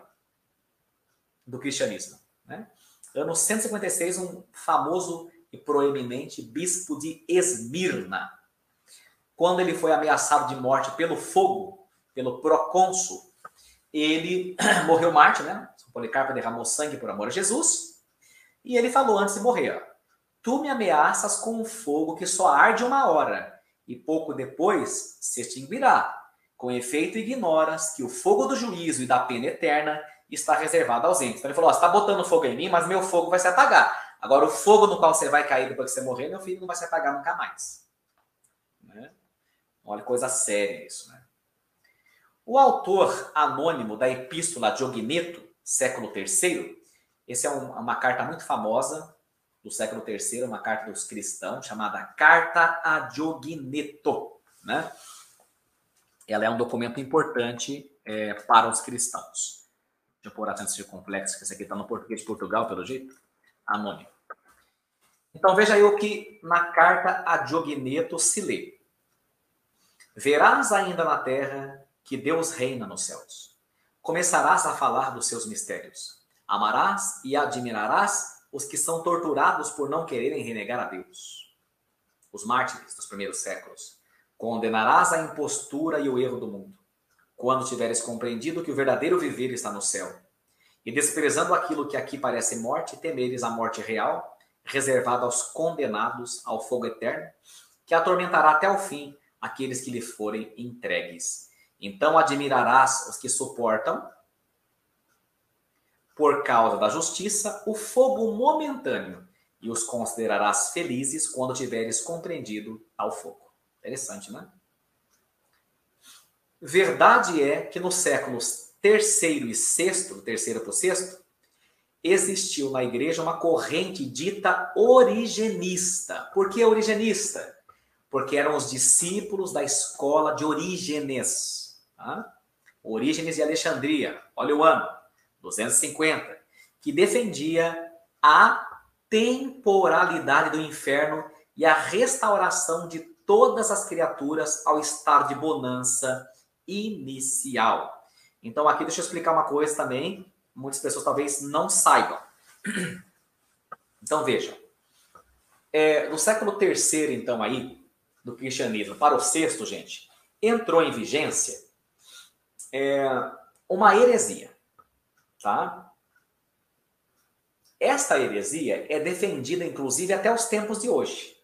do cristianismo. Né? Ano 156, um famoso e proeminente bispo de Esmirna. Quando ele foi ameaçado de morte pelo fogo, pelo procônsul, ele morreu mártir, né? São Policarpo derramou sangue por amor a Jesus. E ele falou antes de morrer: ó, Tu me ameaças com um fogo que só arde uma hora, e pouco depois se extinguirá. Com efeito, ignoras que o fogo do juízo e da pena eterna está reservado aos entes. Então ele falou: Você está botando fogo em mim, mas meu fogo vai se apagar. Agora, o fogo no qual você vai cair depois que você morrer, meu filho, não vai se apagar nunca mais. Né? Olha, coisa séria isso, né? O autor anônimo da Epístola Diogneto, século III, essa é um, uma carta muito famosa do século III, uma carta dos cristãos, chamada Carta a Diogneto. Né? Ela é um documento importante é, para os cristãos. Deixa eu pôr acento circunflexo, que esse aqui está no português de Portugal, pelo jeito. Anônimo. Então veja aí o que na carta a Diogneto se lê. Verás ainda na terra que Deus reina nos céus. Começarás a falar dos seus mistérios. Amarás e admirarás os que são torturados por não quererem renegar a Deus. Os mártires dos primeiros séculos. Condenarás a impostura e o erro do mundo. Quando tiveres compreendido que o verdadeiro viver está no céu. E desprezando aquilo que aqui parece morte, temeres a morte real, reservada aos condenados ao fogo eterno, que atormentará até o fim aqueles que lhe forem entregues. Então admirarás os que suportam, por causa da justiça, o fogo momentâneo, e os considerarás felizes quando tiveres compreendido tal fogo. Interessante, né? Verdade é que nos séculos terceiro e sexto, terceiro para o sexto, existiu na igreja uma corrente dita origenista. Por que origenista? Porque eram os discípulos da escola de Orígenes. Tá? Orígenes de Alexandria, olha o ano, 250, que defendia a temporalidade do inferno e a restauração de todas as criaturas ao estado de bonança inicial. Então, aqui deixa eu explicar uma coisa também, muitas pessoas talvez não saibam. Então, vejam. É, no século terceiro, então, aí, do cristianismo para o sexto, gente, entrou em vigência é uma heresia, tá? Esta heresia é defendida, inclusive, até os tempos de hoje.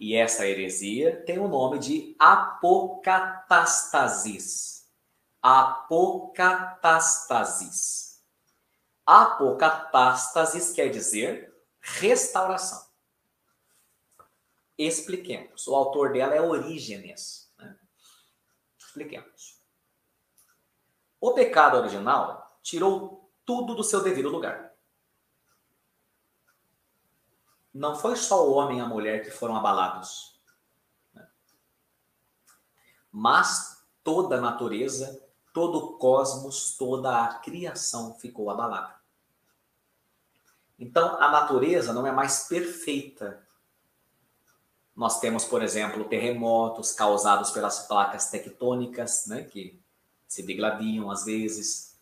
E essa heresia tem o nome de apocatastasis. Apocatastasis. Apocatástasis quer dizer restauração. Expliquemos. O autor dela é Orígenes. Expliquemos. O pecado original tirou tudo do seu devido lugar. Não foi só o homem e a mulher que foram abalados, né? mas toda a natureza, todo o cosmos, toda a criação ficou abalada. Então, a natureza não é mais perfeita nós temos, por exemplo, terremotos causados pelas placas tectônicas, né, que se degladiam às vezes.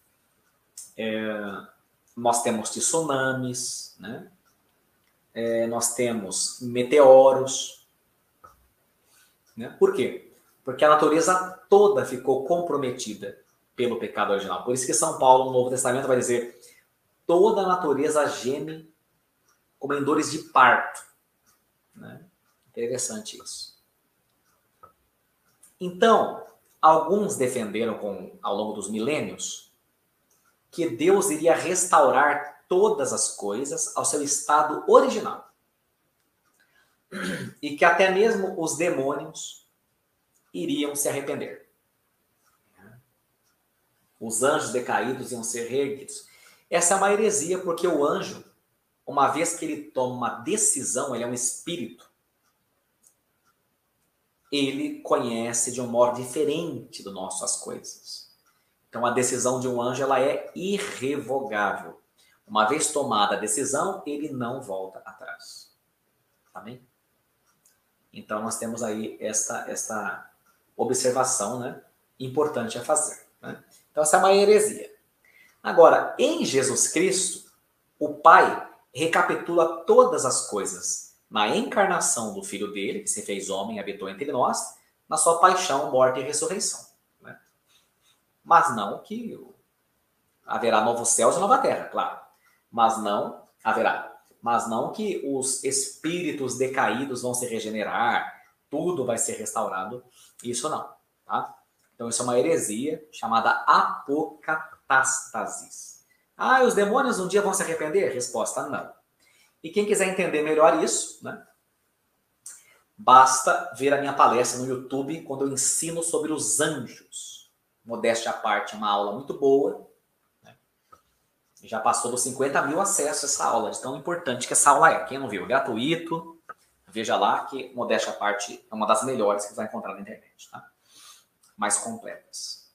É, nós temos tsunamis, né? É, nós temos meteoros. Né? Por quê? Porque a natureza toda ficou comprometida pelo pecado original. Por isso que São Paulo, no Novo Testamento, vai dizer: toda a natureza geme como em dores de parto. Né? Interessante isso. Então, alguns defenderam com, ao longo dos milênios que Deus iria restaurar todas as coisas ao seu estado original. E que até mesmo os demônios iriam se arrepender. Os anjos decaídos iam ser reerguidos. Essa é uma heresia, porque o anjo uma vez que ele toma uma decisão, ele é um espírito, ele conhece de um modo diferente do nosso as coisas. Então a decisão de um anjo ela é irrevogável. Uma vez tomada a decisão, ele não volta atrás. Amém? Então nós temos aí esta, esta observação né, importante a fazer. Né? Então essa é uma heresia. Agora, em Jesus Cristo, o Pai recapitula todas as coisas na encarnação do Filho dele, que se fez homem e habitou entre nós, na sua paixão, morte e ressurreição. Né? Mas não que haverá novo céu e nova terra, claro. Mas não haverá. Mas não que os espíritos decaídos vão se regenerar, tudo vai ser restaurado. Isso não. Tá? Então, isso é uma heresia chamada apocatástasis. Ah, os demônios um dia vão se arrepender? Resposta: não. E quem quiser entender melhor isso, né, basta ver a minha palestra no YouTube quando eu ensino sobre os anjos. Modéstia à parte, uma aula muito boa. Né? Já passou dos 50 mil acessos essa aula, de tão importante que essa aula é. Quem não viu, é gratuito. Veja lá que, modéstia à parte, é uma das melhores que você vai encontrar na internet. Tá? Mais completas.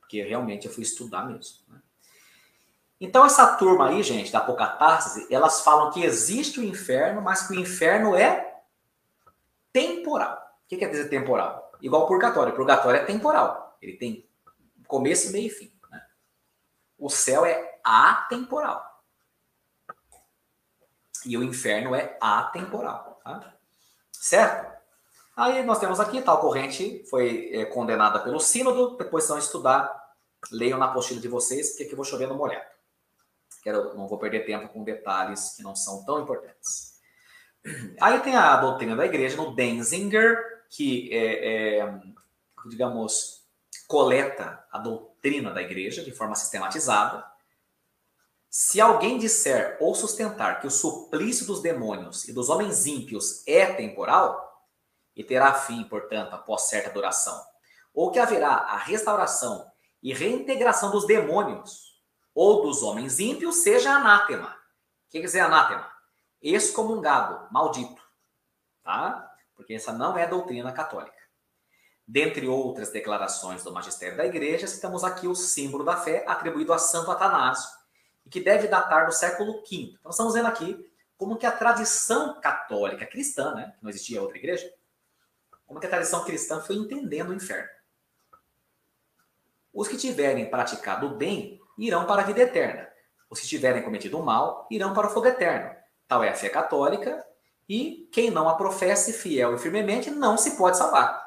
Porque realmente eu fui estudar mesmo. Né? Então, essa turma aí, gente, da Apocatárse, elas falam que existe o inferno, mas que o inferno é temporal. O que quer dizer temporal? Igual purgatório. Purgatório é temporal. Ele tem começo, meio e fim. Né? O céu é atemporal. E o inferno é atemporal. Tá? Certo? Aí nós temos aqui, tal corrente foi é, condenada pelo sínodo, depois vão estudar, leiam na apostila de vocês, porque aqui eu vou chover no molhado. Quero, não vou perder tempo com detalhes que não são tão importantes. Aí tem a doutrina da igreja no Denzinger, que é, é, digamos, coleta a doutrina da igreja de forma sistematizada. Se alguém disser ou sustentar que o suplício dos demônios e dos homens ímpios é temporal, e terá fim, portanto, após certa duração, ou que haverá a restauração e reintegração dos demônios ou dos homens ímpios, seja anátema. O que quer dizer anátema? Excomungado, maldito. Tá? Porque essa não é doutrina católica. Dentre outras declarações do magistério da igreja, citamos aqui o símbolo da fé atribuído a Santo Atanásio, e que deve datar do século V. Então, estamos vendo aqui como que a tradição católica cristã, né, não existia outra igreja, como que a tradição cristã foi entendendo o inferno. Os que tiverem praticado o bem irão para a vida eterna. Os que tiverem cometido o mal irão para o fogo eterno. Tal é a fé católica, e quem não a professe fiel e firmemente não se pode salvar.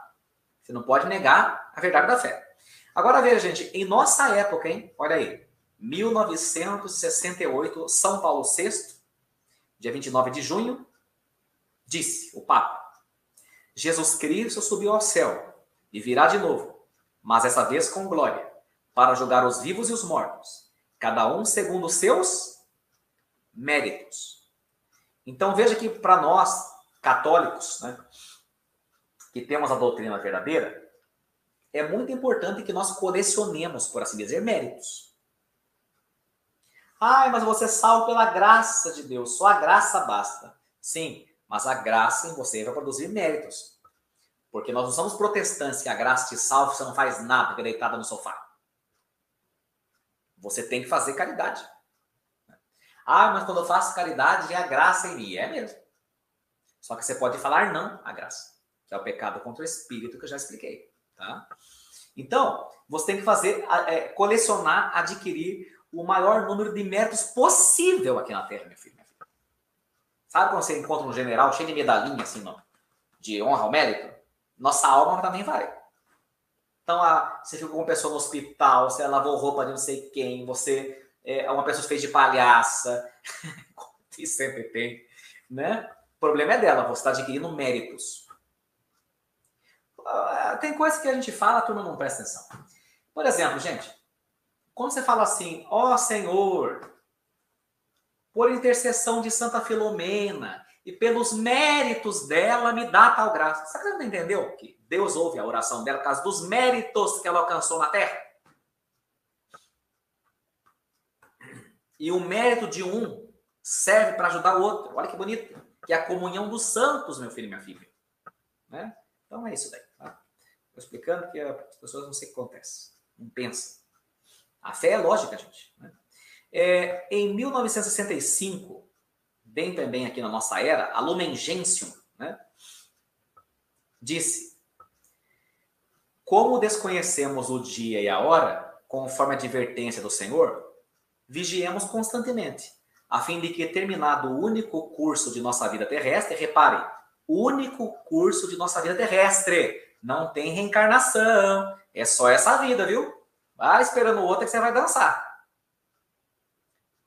Você não pode negar a verdade da fé. Agora veja, gente, em nossa época, hein? Olha aí, 1968, São Paulo VI, dia 29 de junho, disse o Papa: Jesus Cristo subiu ao céu e virá de novo, mas essa vez com glória para julgar os vivos e os mortos, cada um segundo os seus méritos. Então veja que para nós, católicos, né, que temos a doutrina verdadeira, é muito importante que nós colecionemos, por assim dizer, méritos. Ai, mas você é salvo pela graça de Deus, só a graça basta. Sim, mas a graça em você vai produzir méritos. Porque nós não somos protestantes que a graça te salva, você não faz nada, fica deitada no sofá. Você tem que fazer caridade. Ah, mas quando eu faço caridade, vem a graça em mim. É mesmo. Só que você pode falar não à graça, que é o pecado contra o espírito que eu já expliquei. Tá? Então, você tem que fazer, é, colecionar, adquirir o maior número de méritos possível aqui na Terra, meu filho. Minha filha. Sabe quando você encontra um general cheio de medalhinha, assim, não? de honra ao mérito? Nossa alma também vai. Então, ah, você ficou com uma pessoa no hospital, você lavou roupa de não sei quem, você é uma pessoa fez de palhaça, e sempre tem, né? O problema é dela, você está adquirindo méritos. Ah, tem coisa que a gente fala, a turma não presta atenção. Por exemplo, gente, quando você fala assim, ó oh, Senhor, por intercessão de Santa Filomena e pelos méritos dela me dá tal graça. Sabe que você não entendeu? Que Deus ouve a oração dela por causa dos méritos que ela alcançou na terra. E o mérito de um serve para ajudar o outro. Olha que bonito. Que é a comunhão dos santos, meu filho e minha filha. Né? Então é isso daí. Tá? Estou explicando que as pessoas não sei o que acontece. Não pensam. A fé é lógica, gente. Né? É, em 1965, bem também aqui na nossa era, a Lumen Gentium né, disse: Como desconhecemos o dia e a hora, conforme a advertência do Senhor, vigiemos constantemente, a fim de que, terminado o único curso de nossa vida terrestre, repare, único curso de nossa vida terrestre, não tem reencarnação, é só essa vida, viu? Vai esperando outra que você vai dançar.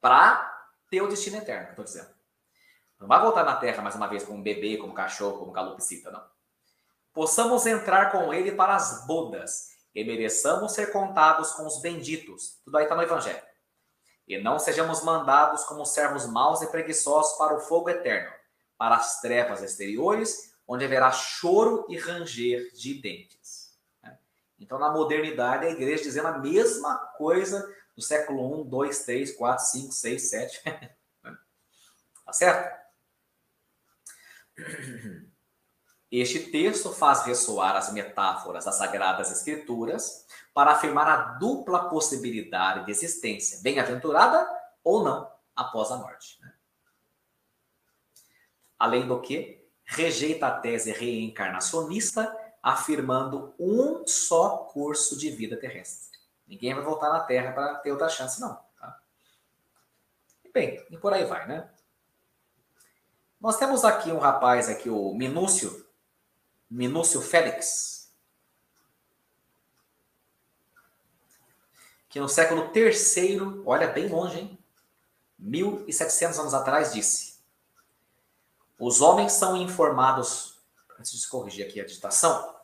Para ter o destino eterno, tô dizendo. Não vai voltar na Terra mais uma vez como bebê, como cachorro, como calopsita, não. Possamos entrar com ele para as bodas e mereçamos ser contados com os benditos. Tudo aí está no Evangelho. E não sejamos mandados como servos maus e preguiçosos para o fogo eterno, para as trevas exteriores, onde haverá choro e ranger de dentes. Né? Então, na modernidade, a igreja dizendo a mesma coisa do século 1, 2, 3, 4, 5, 6, 7. Tá certo? Este texto faz ressoar as metáforas das Sagradas Escrituras para afirmar a dupla possibilidade de existência, bem-aventurada ou não, após a morte. Né? Além do que, rejeita a tese reencarnacionista, afirmando um só curso de vida terrestre. Ninguém vai voltar na Terra para ter outra chance, não. Tá? Bem, e por aí vai, né? Nós temos aqui um rapaz aqui, o Minúcio, Minúcio Félix, que no século III, olha bem longe, hein? 1700 anos atrás, disse: Os homens são informados, antes de corrigir aqui a digitação,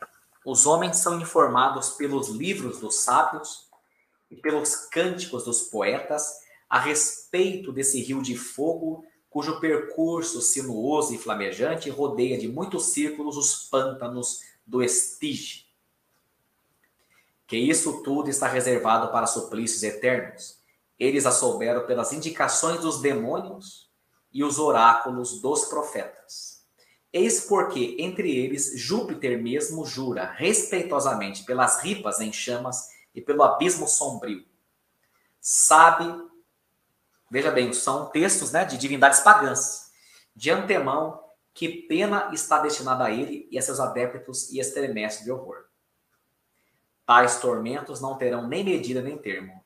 os homens são informados pelos livros dos sábios e pelos cânticos dos poetas a respeito desse rio de fogo cujo percurso sinuoso e flamejante rodeia de muitos círculos os pântanos do Estige. Que isso tudo está reservado para suplícios eternos. Eles a souberam pelas indicações dos demônios e os oráculos dos profetas. Eis porque, entre eles, Júpiter mesmo jura respeitosamente pelas ripas em chamas e pelo abismo sombrio. Sabe Veja bem, são textos né, de divindades pagãs. De antemão, que pena está destinada a ele e a seus adeptos e estremece de horror. Tais tormentos não terão nem medida nem termo.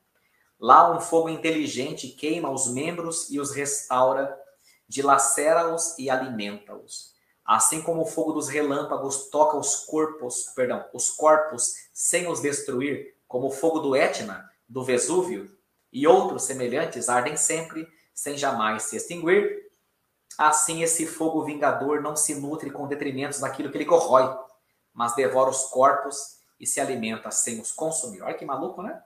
Lá um fogo inteligente queima os membros e os restaura, dilacera-os e alimenta-os. Assim como o fogo dos relâmpagos toca os corpos, perdão, os corpos sem os destruir, como o fogo do Etna, do Vesúvio, e outros semelhantes ardem sempre, sem jamais se extinguir. Assim, esse fogo vingador não se nutre com detrimentos daquilo que ele corrói, mas devora os corpos e se alimenta sem os consumir. Olha que maluco, né?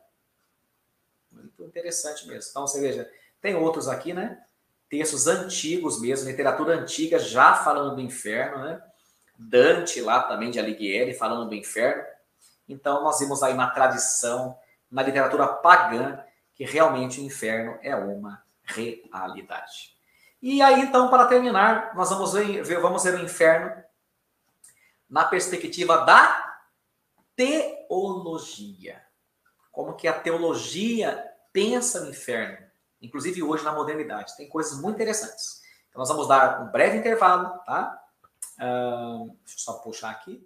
Muito interessante mesmo. Então, você veja, tem outros aqui, né? Textos antigos mesmo, literatura antiga já falando do inferno, né? Dante lá também de Alighieri falando do inferno. Então, nós vimos aí na tradição, na literatura pagã, que realmente o inferno é uma realidade. E aí, então, para terminar, nós vamos ver, vamos ver o inferno na perspectiva da teologia. Como que a teologia pensa no inferno, inclusive hoje na modernidade. Tem coisas muito interessantes. Então, nós vamos dar um breve intervalo, tá? Uh, deixa eu só puxar aqui.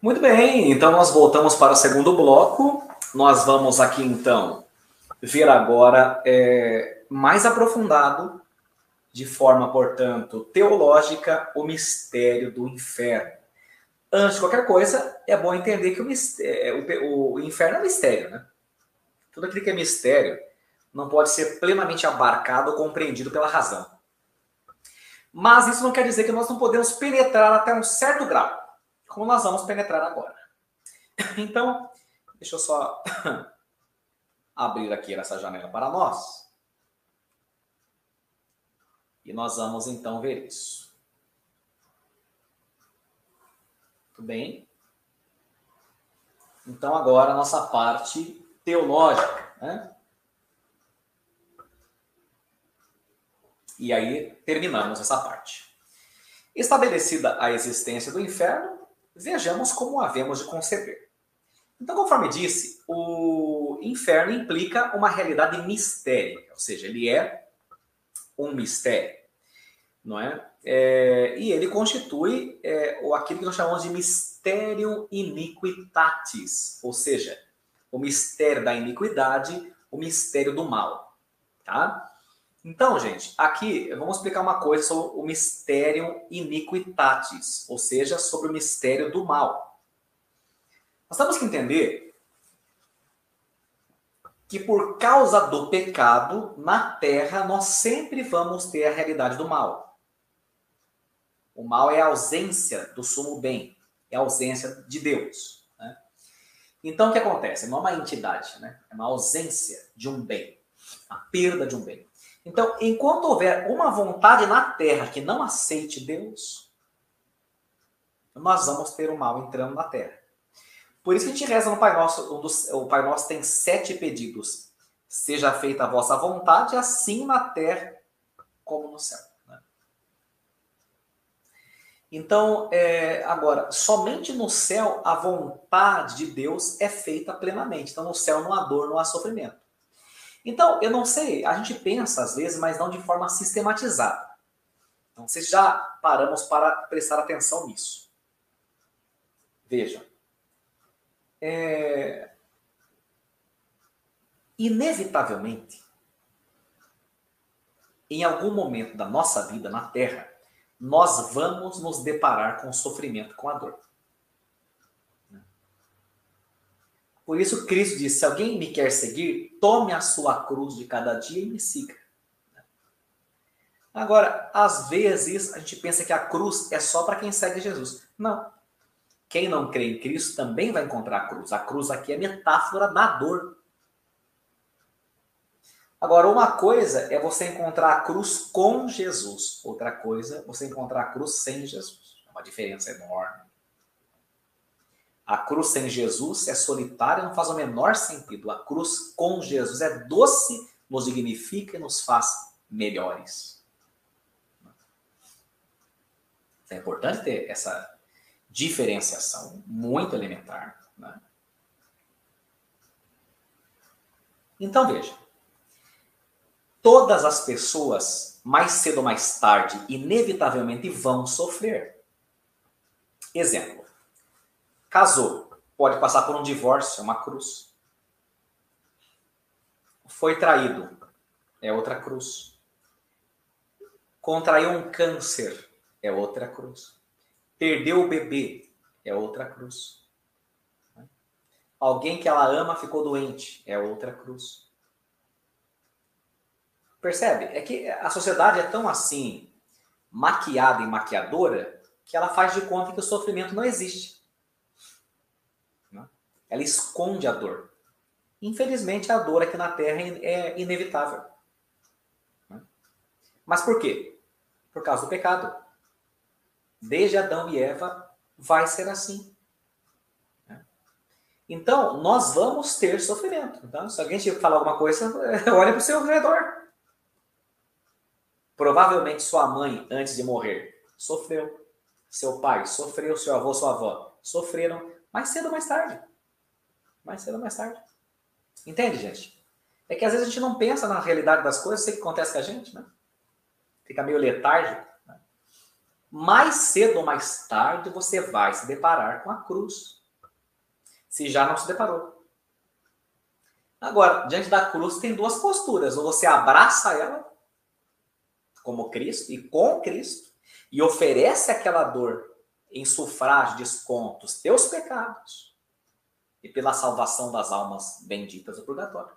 Muito bem, então nós voltamos para o segundo bloco nós vamos aqui então ver agora é, mais aprofundado, de forma, portanto, teológica, o mistério do inferno. Antes de qualquer coisa, é bom entender que o, mistério, o, o inferno é mistério, né? Tudo aquilo que é mistério não pode ser plenamente abarcado ou compreendido pela razão. Mas isso não quer dizer que nós não podemos penetrar até um certo grau, como nós vamos penetrar agora. Então, Deixa eu só abrir aqui essa janela para nós. E nós vamos então ver isso. Tudo bem? Então, agora a nossa parte teológica. Né? E aí terminamos essa parte. Estabelecida a existência do inferno, vejamos como havemos de conceber. Então, conforme disse, o inferno implica uma realidade mistério, ou seja, ele é um mistério, não é? é e ele constitui é, aquilo que nós chamamos de mistério iniquitatis, ou seja, o mistério da iniquidade, o mistério do mal, tá? Então, gente, aqui vamos explicar uma coisa sobre o mistério iniquitatis, ou seja, sobre o mistério do mal. Nós temos que entender que por causa do pecado, na terra nós sempre vamos ter a realidade do mal. O mal é a ausência do sumo bem, é a ausência de Deus. Né? Então, o que acontece? Não é uma entidade, né? é uma ausência de um bem, a perda de um bem. Então, enquanto houver uma vontade na terra que não aceite Deus, nós vamos ter o mal entrando na terra. Por isso que a gente reza no Pai Nosso, um dos, o Pai Nosso tem sete pedidos. Seja feita a vossa vontade, assim na terra como no céu. Né? Então, é, agora, somente no céu a vontade de Deus é feita plenamente. Então, no céu não há dor, não há sofrimento. Então, eu não sei, a gente pensa às vezes, mas não de forma sistematizada. Então, vocês já paramos para prestar atenção nisso. Vejam. É... Inevitavelmente, em algum momento da nossa vida na Terra, nós vamos nos deparar com o sofrimento, com a dor. Por isso Cristo disse: se alguém me quer seguir, tome a sua cruz de cada dia e me siga. Agora, às vezes a gente pensa que a cruz é só para quem segue Jesus. Não. Quem não crê em Cristo também vai encontrar a cruz. A cruz aqui é metáfora da dor. Agora, uma coisa é você encontrar a cruz com Jesus, outra coisa é você encontrar a cruz sem Jesus. É uma diferença enorme. A cruz sem Jesus é solitária, não faz o menor sentido. A cruz com Jesus é doce, nos dignifica e nos faz melhores. É importante ter essa diferenciação muito elementar. Né? Então veja, todas as pessoas, mais cedo ou mais tarde, inevitavelmente vão sofrer. Exemplo Casou, pode passar por um divórcio, é uma cruz. Foi traído, é outra cruz. Contraiu um câncer, é outra cruz. Perdeu o bebê, é outra cruz. Alguém que ela ama ficou doente, é outra cruz. Percebe? É que a sociedade é tão assim, maquiada e maquiadora, que ela faz de conta que o sofrimento não existe. Ela esconde a dor. Infelizmente, a dor aqui na Terra é inevitável. Mas por quê? Por causa do pecado. Desde Adão e Eva, vai ser assim. Né? Então, nós vamos ter sofrimento. Então, se alguém te falar alguma coisa, olha para o seu redor. Provavelmente sua mãe, antes de morrer, sofreu. Seu pai sofreu, seu avô, sua avó sofreram, mais cedo ou mais tarde mais cedo ou mais tarde. Entende, gente? É que às vezes a gente não pensa na realidade das coisas, sei que acontece com a gente, né? Fica meio letárgico. Mais cedo ou mais tarde você vai se deparar com a cruz. Se já não se deparou. Agora, diante da cruz tem duas posturas. Ou você abraça ela, como Cristo, e com Cristo, e oferece aquela dor em sufrágio, desconto, os teus pecados e pela salvação das almas benditas do purgatório.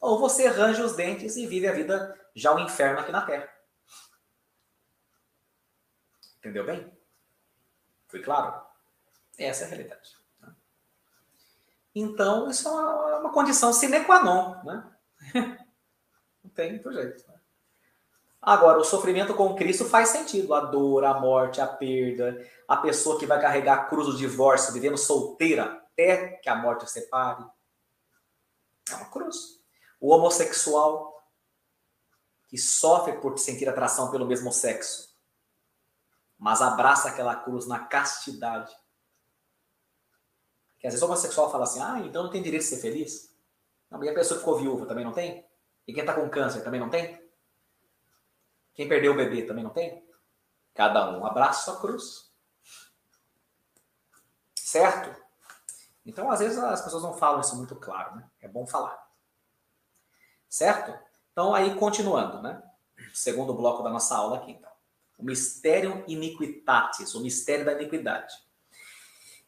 Ou você arranja os dentes e vive a vida já o inferno aqui na Terra. Entendeu bem? Foi claro? Essa é a realidade. Né? Então, isso é uma, uma condição sine qua non. Né? Não tem outro jeito. Né? Agora, o sofrimento com Cristo faz sentido. A dor, a morte, a perda, a pessoa que vai carregar a cruz do divórcio, vivendo solteira até que a morte a separe. É uma cruz. O homossexual, que sofre por sentir atração pelo mesmo sexo, mas abraça aquela cruz na castidade. Que às vezes o homossexual fala assim: ah, então não tem direito de ser feliz? Não, e a pessoa que ficou viúva também não tem? E quem está com câncer também não tem? Quem perdeu o bebê também não tem? Cada um abraça sua cruz. Certo? Então, às vezes, as pessoas não falam isso muito claro, né? É bom falar. Certo? Então, aí, continuando, né? Segundo bloco da nossa aula aqui, então. Mistério iniquitatis, o mistério da iniquidade.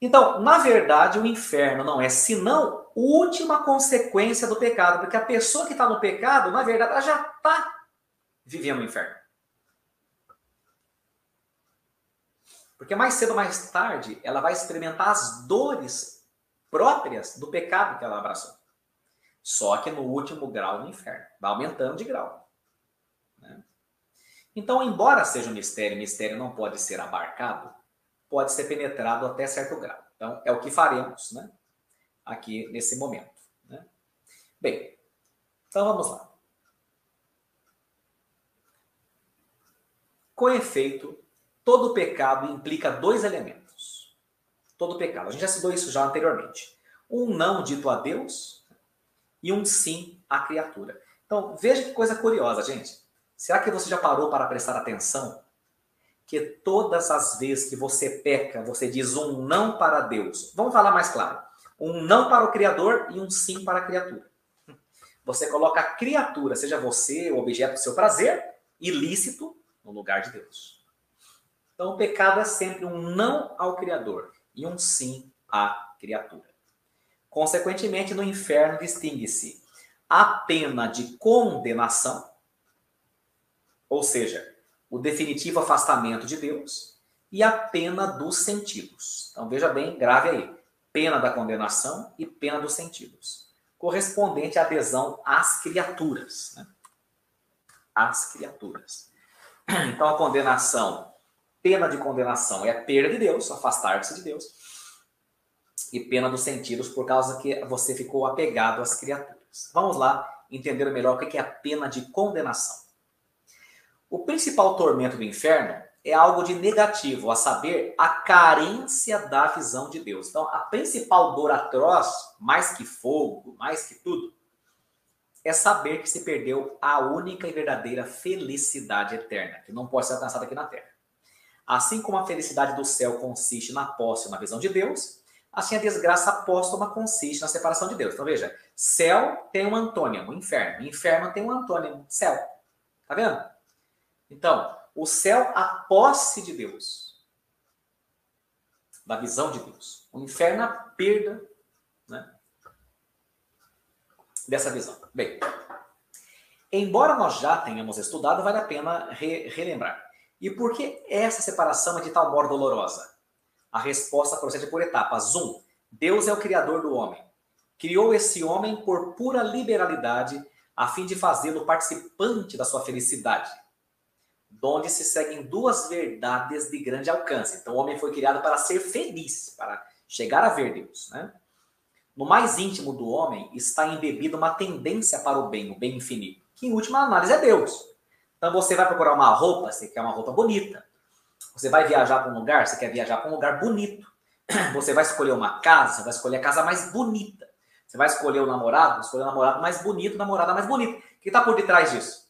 Então, na verdade, o inferno não é senão última consequência do pecado, porque a pessoa que está no pecado, na verdade, ela já está vivendo o inferno. Porque mais cedo ou mais tarde, ela vai experimentar as dores próprias do pecado que ela abraçou. Só que no último grau do inferno. Vai aumentando de grau. Né? Então, embora seja um mistério, mistério não pode ser abarcado, pode ser penetrado até certo grau. Então, é o que faremos né? aqui nesse momento. Né? Bem, então vamos lá. Com efeito, todo pecado implica dois elementos. Todo pecado. A gente já citou isso já anteriormente. Um não dito a Deus e um sim à criatura. Então, veja que coisa curiosa, gente. Será que você já parou para prestar atenção que todas as vezes que você peca, você diz um não para Deus? Vamos falar mais claro. Um não para o Criador e um sim para a criatura. Você coloca a criatura, seja você o objeto do seu prazer, ilícito, no lugar de Deus. Então, o pecado é sempre um não ao Criador e um sim à criatura. Consequentemente, no inferno distingue-se a pena de condenação, ou seja, o definitivo afastamento de Deus, e a pena dos sentidos. Então veja bem, grave aí: pena da condenação e pena dos sentidos, correspondente à adesão às criaturas. Né? Às criaturas. Então a condenação, pena de condenação é a perda de Deus, afastar-se de Deus e pena dos sentidos por causa que você ficou apegado às criaturas. Vamos lá entender melhor o que é a pena de condenação. O principal tormento do inferno é algo de negativo, a saber, a carência da visão de Deus. Então, a principal dor atroz, mais que fogo, mais que tudo, é saber que se perdeu a única e verdadeira felicidade eterna, que não pode ser alcançada aqui na Terra. Assim como a felicidade do céu consiste na posse na visão de Deus, assim a desgraça póstuma consiste na separação de Deus. Então veja, céu tem um antônimo, inferno. Inferno tem um antônimo, céu. Tá vendo? Então, o céu, a posse de Deus, da visão de Deus. O inferno, a perda né, dessa visão. Bem, embora nós já tenhamos estudado, vale a pena re relembrar. E por que essa separação é de tal modo dolorosa? A resposta procede por etapas. Um, Deus é o criador do homem. Criou esse homem por pura liberalidade, a fim de fazê-lo participante da sua felicidade, donde se seguem duas verdades de grande alcance. Então, o homem foi criado para ser feliz, para chegar a ver Deus. Né? No mais íntimo do homem está embebida uma tendência para o bem, o bem infinito, que em última análise é Deus. Então, você vai procurar uma roupa, você quer uma roupa bonita. Você vai viajar para um lugar, você quer viajar para um lugar bonito. Você vai escolher uma casa, vai escolher a casa mais bonita. Você vai escolher o namorado, escolher o namorado mais bonito, namorada mais bonita. O que está por detrás disso?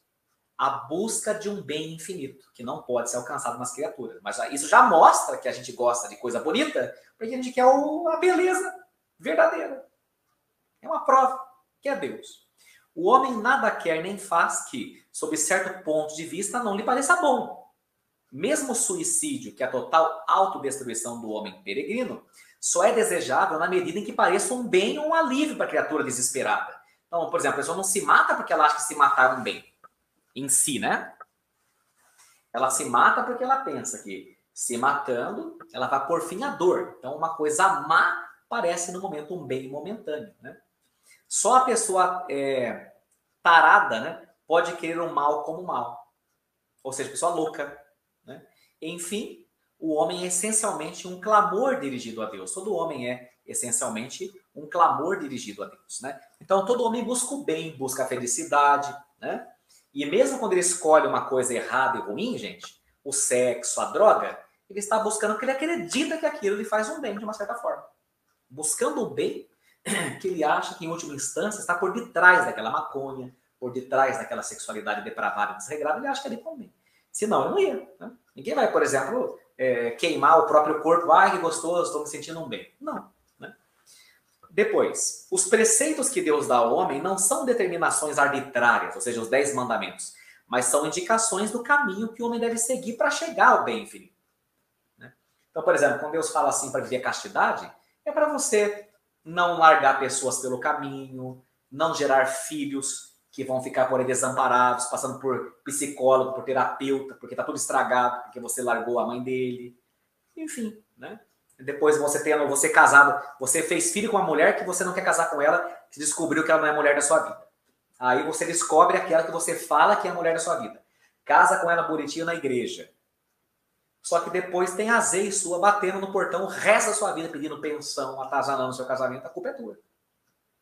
A busca de um bem infinito, que não pode ser alcançado nas criaturas. Mas isso já mostra que a gente gosta de coisa bonita, porque a gente quer a beleza verdadeira. É uma prova que é Deus. O homem nada quer nem faz que, sob certo ponto de vista, não lhe pareça bom mesmo o suicídio, que é a total autodestruição do homem peregrino, só é desejável na medida em que pareça um bem ou um alívio para a criatura desesperada. Então, por exemplo, a pessoa não se mata porque ela acha que se matar é um bem em si, né? Ela se mata porque ela pensa que se matando, ela vai por fim à dor. Então, uma coisa má parece no momento um bem momentâneo, né? Só a pessoa é, tarada, né, pode querer o mal como mal. Ou seja, pessoa louca, enfim, o homem é essencialmente um clamor dirigido a Deus. Todo homem é essencialmente um clamor dirigido a Deus, né? Então todo homem busca o bem, busca a felicidade, né? E mesmo quando ele escolhe uma coisa errada e ruim, gente, o sexo, a droga, ele está buscando porque ele acredita que aquilo lhe faz um bem de uma certa forma. Buscando o bem que ele acha que, em última instância, está por detrás daquela maconha, por detrás daquela sexualidade depravada e desregrada, ele acha que ele convém. Senão, ele não ia. Né? Ninguém vai, por exemplo, é, queimar o próprio corpo. Ai, que gostoso, estou me sentindo um bem. Não. Depois, os preceitos que Deus dá ao homem não são determinações arbitrárias, ou seja, os dez mandamentos, mas são indicações do caminho que o homem deve seguir para chegar ao bem infinito. Né? Então, por exemplo, quando Deus fala assim para viver castidade, é para você não largar pessoas pelo caminho, não gerar filhos que vão ficar por aí desamparados, passando por psicólogo, por terapeuta, porque está tudo estragado, porque você largou a mãe dele. Enfim, né? Depois você tendo, você casado, você fez filho com uma mulher que você não quer casar com ela, descobriu que ela não é a mulher da sua vida. Aí você descobre aquela que você fala que é a mulher da sua vida. Casa com ela bonitinha na igreja. Só que depois tem azeite sua batendo no portão o resto da sua vida, pedindo pensão, atazanando seu casamento, a culpa é tua.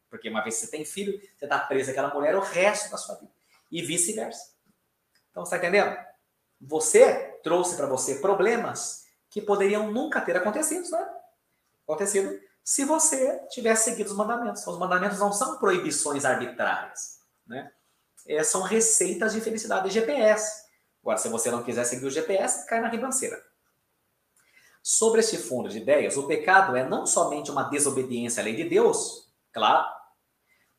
Porque uma vez que você tem filho, você está preso àquela mulher o resto da sua vida. E vice-versa. Então, você está entendendo? Você trouxe para você problemas que poderiam nunca ter acontecido, né? Acontecido se você tivesse seguido os mandamentos. Os mandamentos não são proibições arbitrárias, né? É, são receitas de felicidade de GPS. Agora, se você não quiser seguir o GPS, cai na ribanceira. Sobre este fundo de ideias, o pecado é não somente uma desobediência à lei de Deus, claro,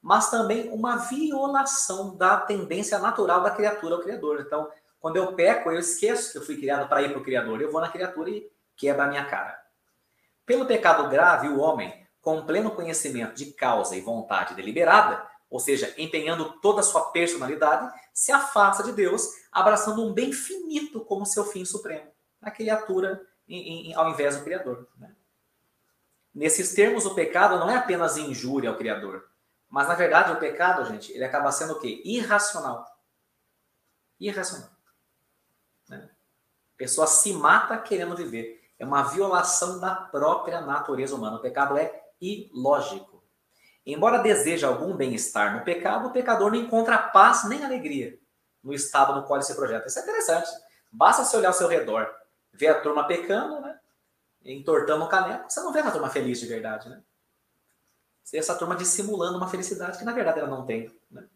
mas também uma violação da tendência natural da criatura ao Criador. Então, quando eu peco, eu esqueço que eu fui criado para ir para o Criador. Eu vou na criatura e quebra a minha cara. Pelo pecado grave, o homem, com pleno conhecimento de causa e vontade deliberada, ou seja, empenhando toda a sua personalidade, se afasta de Deus, abraçando um bem finito como seu fim supremo, a criatura em, em, ao invés do Criador. Né? Nesses termos, o pecado não é apenas injúria ao Criador, mas, na verdade, o pecado, gente, ele acaba sendo o quê? Irracional. Irracional. A pessoa se mata querendo viver. É uma violação da própria natureza humana. O pecado é ilógico. Embora deseje algum bem-estar no pecado, o pecador não encontra paz nem alegria no estado no qual ele se projeta. Isso é interessante. Basta você olhar ao seu redor, ver a turma pecando, né? entortando o caneco, você não vê uma turma feliz de verdade, né? essa turma dissimulando uma felicidade que na verdade ela não tem. Né?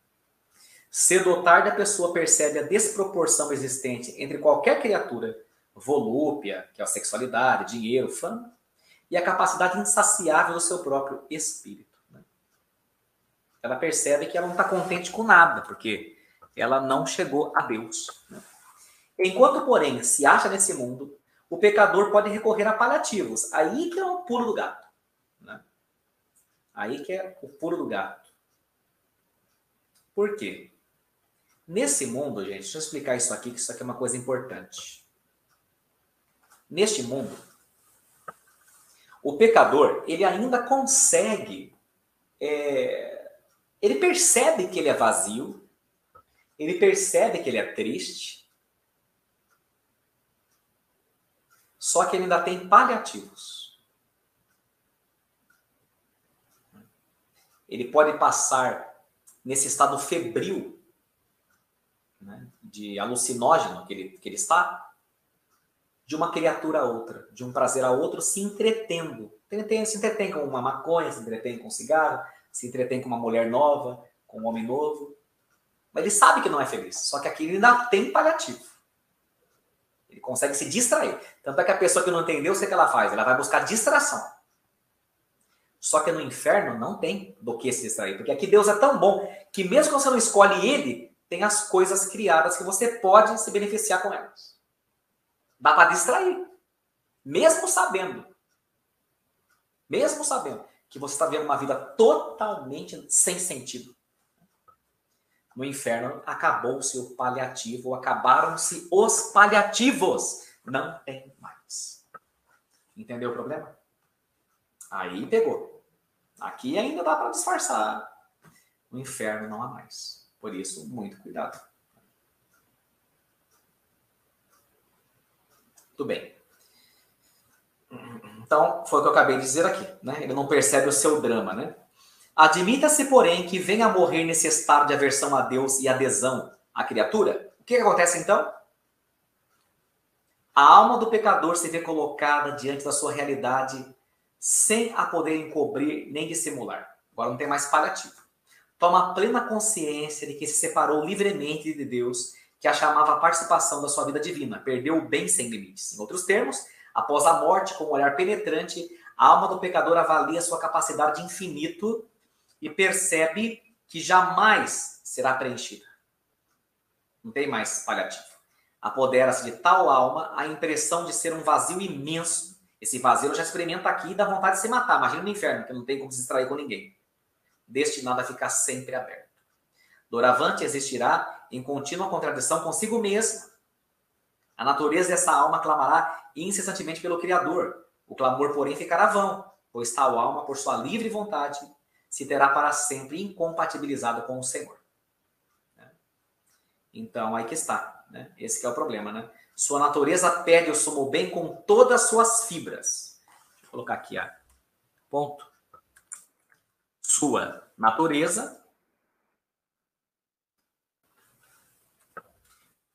Cedo ou tarde a pessoa percebe a desproporção existente entre qualquer criatura, volúpia, que é a sexualidade, dinheiro, fama, e a capacidade insaciável do seu próprio espírito. Né? Ela percebe que ela não está contente com nada, porque ela não chegou a Deus. Né? Enquanto, porém, se acha nesse mundo, o pecador pode recorrer a paliativos. Aí que é o pulo do gato. Aí que é o pulo do gato. Por quê? Nesse mundo, gente, deixa eu explicar isso aqui, que isso aqui é uma coisa importante. Neste mundo, o pecador, ele ainda consegue, é, ele percebe que ele é vazio, ele percebe que ele é triste, só que ele ainda tem paliativos. ele pode passar nesse estado febril né, de alucinógeno que ele, que ele está, de uma criatura a outra, de um prazer a outro, se entretendo. Se entretém com uma maconha, se entretém com um cigarro, se entretém com uma mulher nova, com um homem novo. Mas ele sabe que não é feliz, só que aqui ele ainda tem paliativo. Ele consegue se distrair. Tanto é que a pessoa que não entendeu, o que ela faz? Ela vai buscar distração. Só que no inferno não tem do que se distrair, porque aqui Deus é tão bom que mesmo que você não escolhe ele, tem as coisas criadas que você pode se beneficiar com elas. Dá para distrair, mesmo sabendo, mesmo sabendo que você está vendo uma vida totalmente sem sentido. No inferno acabou-se o paliativo, acabaram-se os paliativos. Não tem mais. Entendeu o problema? Aí pegou. Aqui ainda dá para disfarçar. No inferno não há mais. Por isso, muito cuidado. Tudo bem. Então, foi o que eu acabei de dizer aqui, né? Ele não percebe o seu drama, né? Admita-se, porém, que venha a morrer nesse estado de aversão a Deus e adesão a criatura, o que, que acontece então? A alma do pecador se vê colocada diante da sua realidade sem a poder encobrir nem dissimular. Agora não tem mais paliativo. Toma plena consciência de que se separou livremente de Deus, que a chamava a participação da sua vida divina, perdeu o bem sem limites. Em outros termos, após a morte, com um olhar penetrante, a alma do pecador avalia sua capacidade de infinito e percebe que jamais será preenchida. Não tem mais paliativo. Apodera-se de tal alma a impressão de ser um vazio imenso. Esse vazio já experimenta aqui e dá vontade de se matar. Imagina no inferno, que não tem como se distrair com ninguém. Destinado a ficar sempre aberto. Doravante existirá em contínua contradição consigo mesma. A natureza dessa alma clamará incessantemente pelo Criador. O clamor, porém, ficará vão, pois tal alma, por sua livre vontade, se terá para sempre incompatibilizado com o Senhor. Né? Então, aí que está. Né? Esse é o problema. Né? Sua natureza pede o sumo bem com todas as suas fibras. Eu colocar aqui, ó. ponto. Sua natureza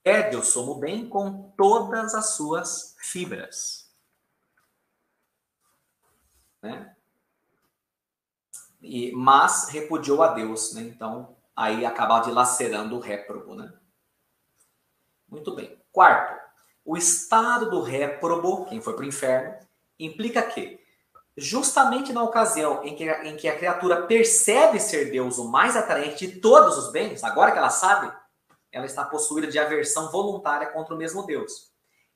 pede o sumo bem com todas as suas fibras. Né? E, mas repudiou a Deus, né? Então, aí acaba dilacerando o réprobo, né? Muito bem. Quarto, o estado do réprobo, quem foi para o inferno, implica que, justamente na ocasião em que, em que a criatura percebe ser Deus o mais atraente de todos os bens, agora que ela sabe, ela está possuída de aversão voluntária contra o mesmo Deus.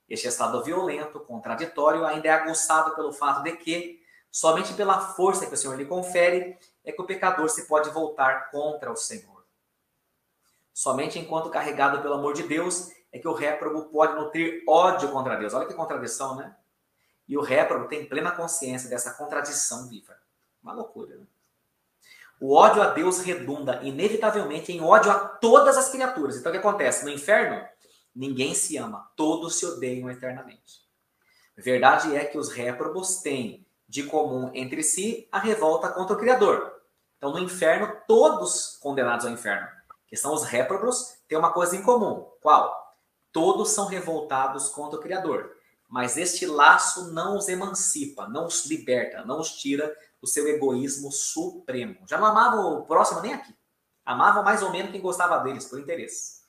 Este estado violento, contraditório, ainda é aguçado pelo fato de que, Somente pela força que o Senhor lhe confere é que o pecador se pode voltar contra o Senhor. Somente enquanto carregado pelo amor de Deus é que o réprobo pode nutrir ódio contra Deus. Olha que contradição, né? E o réprobo tem plena consciência dessa contradição viva. Uma loucura, né? O ódio a Deus redunda inevitavelmente em ódio a todas as criaturas. Então o que acontece? No inferno, ninguém se ama, todos se odeiam eternamente. Verdade é que os réprobos têm de comum entre si a revolta contra o Criador. Então, no inferno, todos condenados ao inferno, que são os réprobos, têm uma coisa em comum. Qual? Todos são revoltados contra o Criador. Mas este laço não os emancipa, não os liberta, não os tira do seu egoísmo supremo. Já não amavam o próximo nem aqui. Amavam mais ou menos quem gostava deles, por interesse.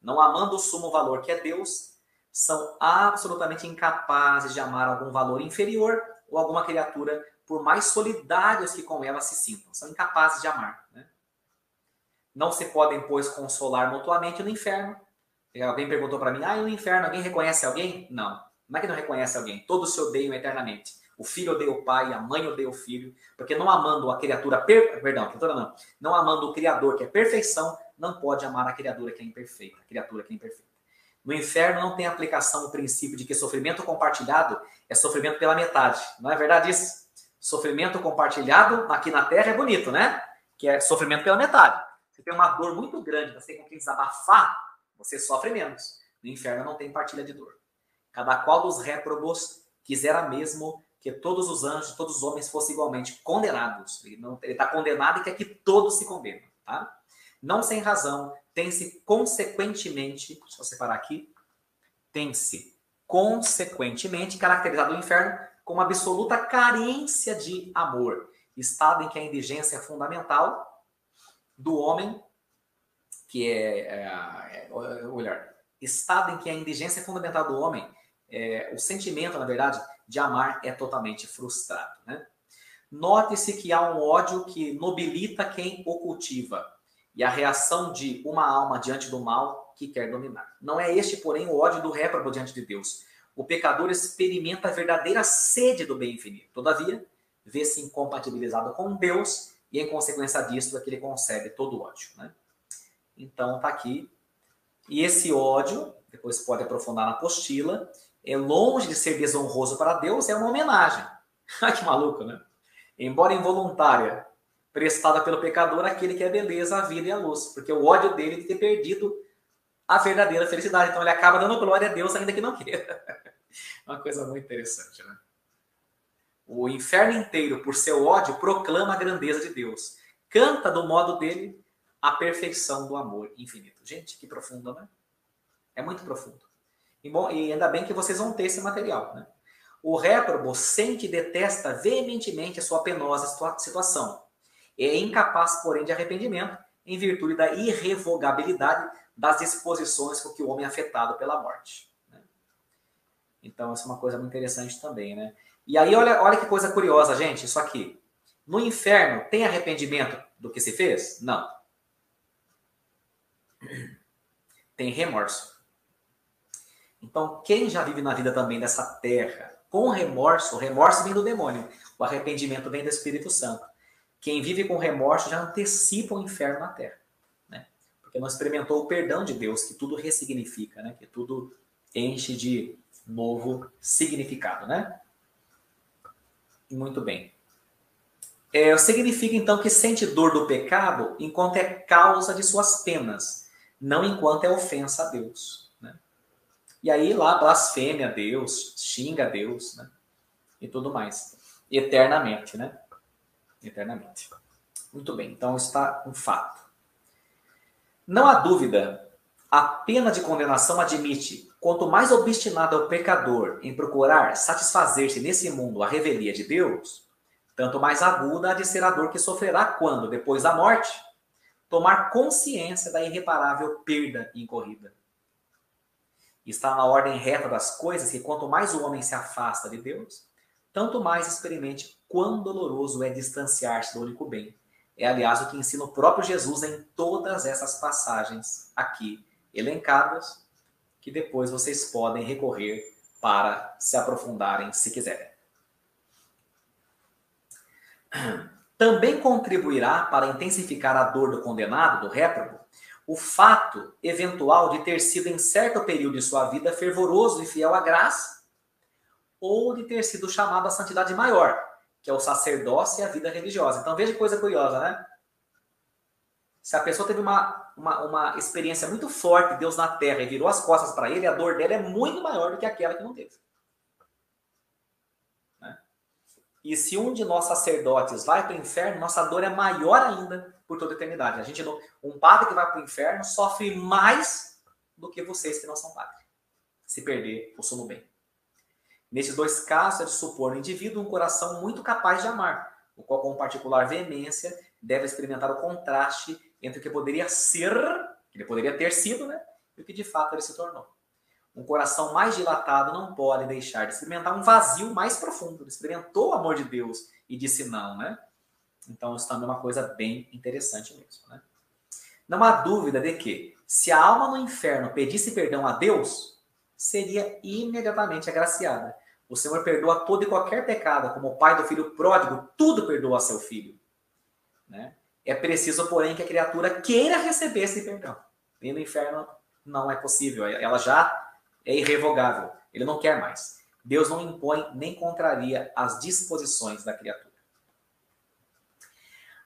Não amando o sumo valor que é Deus, são absolutamente incapazes de amar algum valor inferior ou alguma criatura, por mais solidários que com ela se sintam. São incapazes de amar. Né? Não se podem, pois, consolar mutuamente no inferno. Alguém perguntou para mim, ah, e no inferno alguém reconhece alguém? Não. Não é que não reconhece alguém. Todos se odeiam eternamente. O filho odeia o pai, a mãe odeia o filho, porque não amando a criatura, per... perdão, criatura não, não amando o Criador, que é perfeição, não pode amar a criatura que é imperfeita, a criatura que é imperfeita. No inferno não tem aplicação o princípio de que sofrimento compartilhado é sofrimento pela metade. Não é verdade isso? Sofrimento compartilhado aqui na Terra é bonito, né? Que é sofrimento pela metade. Você tem uma dor muito grande, você tem com quem desabafar, você sofre menos. No inferno não tem partilha de dor. Cada qual dos réprobos quisera mesmo que todos os anjos, todos os homens fossem igualmente condenados. Ele está condenado e quer que todos se condenem. Tá? Não sem razão, tem-se consequentemente, deixa eu separar aqui, tem-se consequentemente caracterizado o inferno como absoluta carência de amor, estado em que a indigência é fundamental do homem, que é, é, é olhar, estado em que a indigência é fundamental do homem, é, o sentimento, na verdade, de amar é totalmente frustrado. Né? Note-se que há um ódio que nobilita quem o cultiva e a reação de uma alma diante do mal que quer dominar. Não é este, porém, o ódio do réprobo diante de Deus. O pecador experimenta a verdadeira sede do bem infinito. Todavia, vê-se incompatibilizado com Deus e, em consequência disso, é que ele concebe todo o ódio. Né? Então, tá aqui. E esse ódio, depois pode aprofundar na apostila, é longe de ser desonroso para Deus, é uma homenagem. que maluco, né? Embora involuntária, prestada pelo pecador aquele que é beleza, a vida e a luz. Porque o ódio dele de ter perdido a verdadeira felicidade. Então ele acaba dando glória a Deus, ainda que não queira. Uma coisa muito interessante, né? O inferno inteiro, por seu ódio, proclama a grandeza de Deus. Canta do modo dele, a perfeição do amor infinito. Gente, que profundo, né? É muito profundo. E, bom, e ainda bem que vocês vão ter esse material, né? O réprobo sente e detesta veementemente a sua penosa situação. É incapaz, porém, de arrependimento, em virtude da irrevogabilidade das disposições com que o homem é afetado pela morte. Né? Então, isso é uma coisa muito interessante também, né? E aí, olha, olha que coisa curiosa, gente, isso aqui. No inferno, tem arrependimento do que se fez? Não. Tem remorso. Então, quem já vive na vida também dessa terra com remorso, o remorso vem do demônio, o arrependimento vem do Espírito Santo. Quem vive com remorso já antecipa o inferno na terra, né? Porque não experimentou o perdão de Deus, que tudo ressignifica, né? Que tudo enche de novo significado, né? Muito bem. É, significa então que sente dor do pecado enquanto é causa de suas penas, não enquanto é ofensa a Deus. E aí lá blasfeme a Deus, xinga a Deus, né? E tudo mais. Eternamente, né? Eternamente. Muito bem, então está um fato. Não há dúvida, a pena de condenação admite, quanto mais obstinado é o pecador em procurar satisfazer-se nesse mundo a revelia de Deus, tanto mais aguda há de ser a dor que sofrerá quando, depois da morte, tomar consciência da irreparável perda incorrida. Está na ordem reta das coisas que quanto mais o homem se afasta de Deus, tanto mais experimente quão doloroso é distanciar-se do único bem. É, aliás, o que ensina o próprio Jesus em todas essas passagens aqui elencadas, que depois vocês podem recorrer para se aprofundarem se quiserem. Também contribuirá para intensificar a dor do condenado, do réprobo, o fato eventual de ter sido em certo período de sua vida fervoroso e fiel à graça, ou de ter sido chamado à santidade maior, que é o sacerdócio e a vida religiosa. Então veja que coisa curiosa, né? Se a pessoa teve uma, uma, uma experiência muito forte de Deus na terra e virou as costas para ele, a dor dela é muito maior do que aquela que não teve. Né? E se um de nós sacerdotes vai para o inferno, nossa dor é maior ainda por toda a eternidade. A gente não, um padre que vai para o inferno sofre mais do que vocês que não são padres, se perder o sono bem. Nesses dois casos, é de supor no indivíduo um coração muito capaz de amar, o qual, com particular veemência, deve experimentar o contraste entre o que poderia ser, que ele poderia ter sido, né, e o que de fato ele se tornou. Um coração mais dilatado não pode deixar de experimentar um vazio mais profundo. Ele experimentou o amor de Deus e disse não, né? Então, isso também é uma coisa bem interessante mesmo. Né? Não há dúvida de que, se a alma no inferno pedisse perdão a Deus, seria imediatamente agraciada. O Senhor perdoa todo e qualquer pecado, como o pai do filho pródigo, tudo perdoa a seu filho. Né? É preciso, porém, que a criatura queira receber esse perdão. E no inferno não é possível, ela já é irrevogável. Ele não quer mais. Deus não impõe nem contraria as disposições da criatura.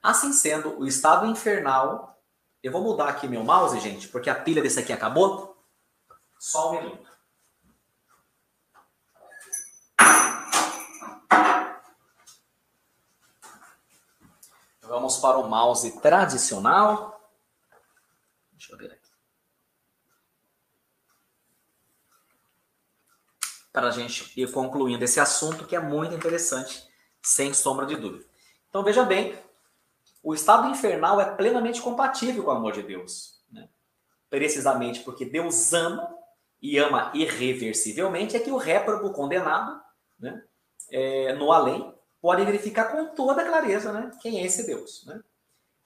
Assim sendo, o estado infernal. Eu vou mudar aqui meu mouse, gente, porque a pilha desse aqui acabou. Só um minuto. Vamos para o mouse tradicional. Deixa eu ver aqui. Para a gente ir concluindo esse assunto que é muito interessante, sem sombra de dúvida. Então veja bem, o estado infernal é plenamente compatível com o amor de Deus. Né? Precisamente porque Deus ama e ama irreversivelmente, é que o réprobo condenado né, é, no além pode verificar com toda clareza né, quem é esse Deus, né,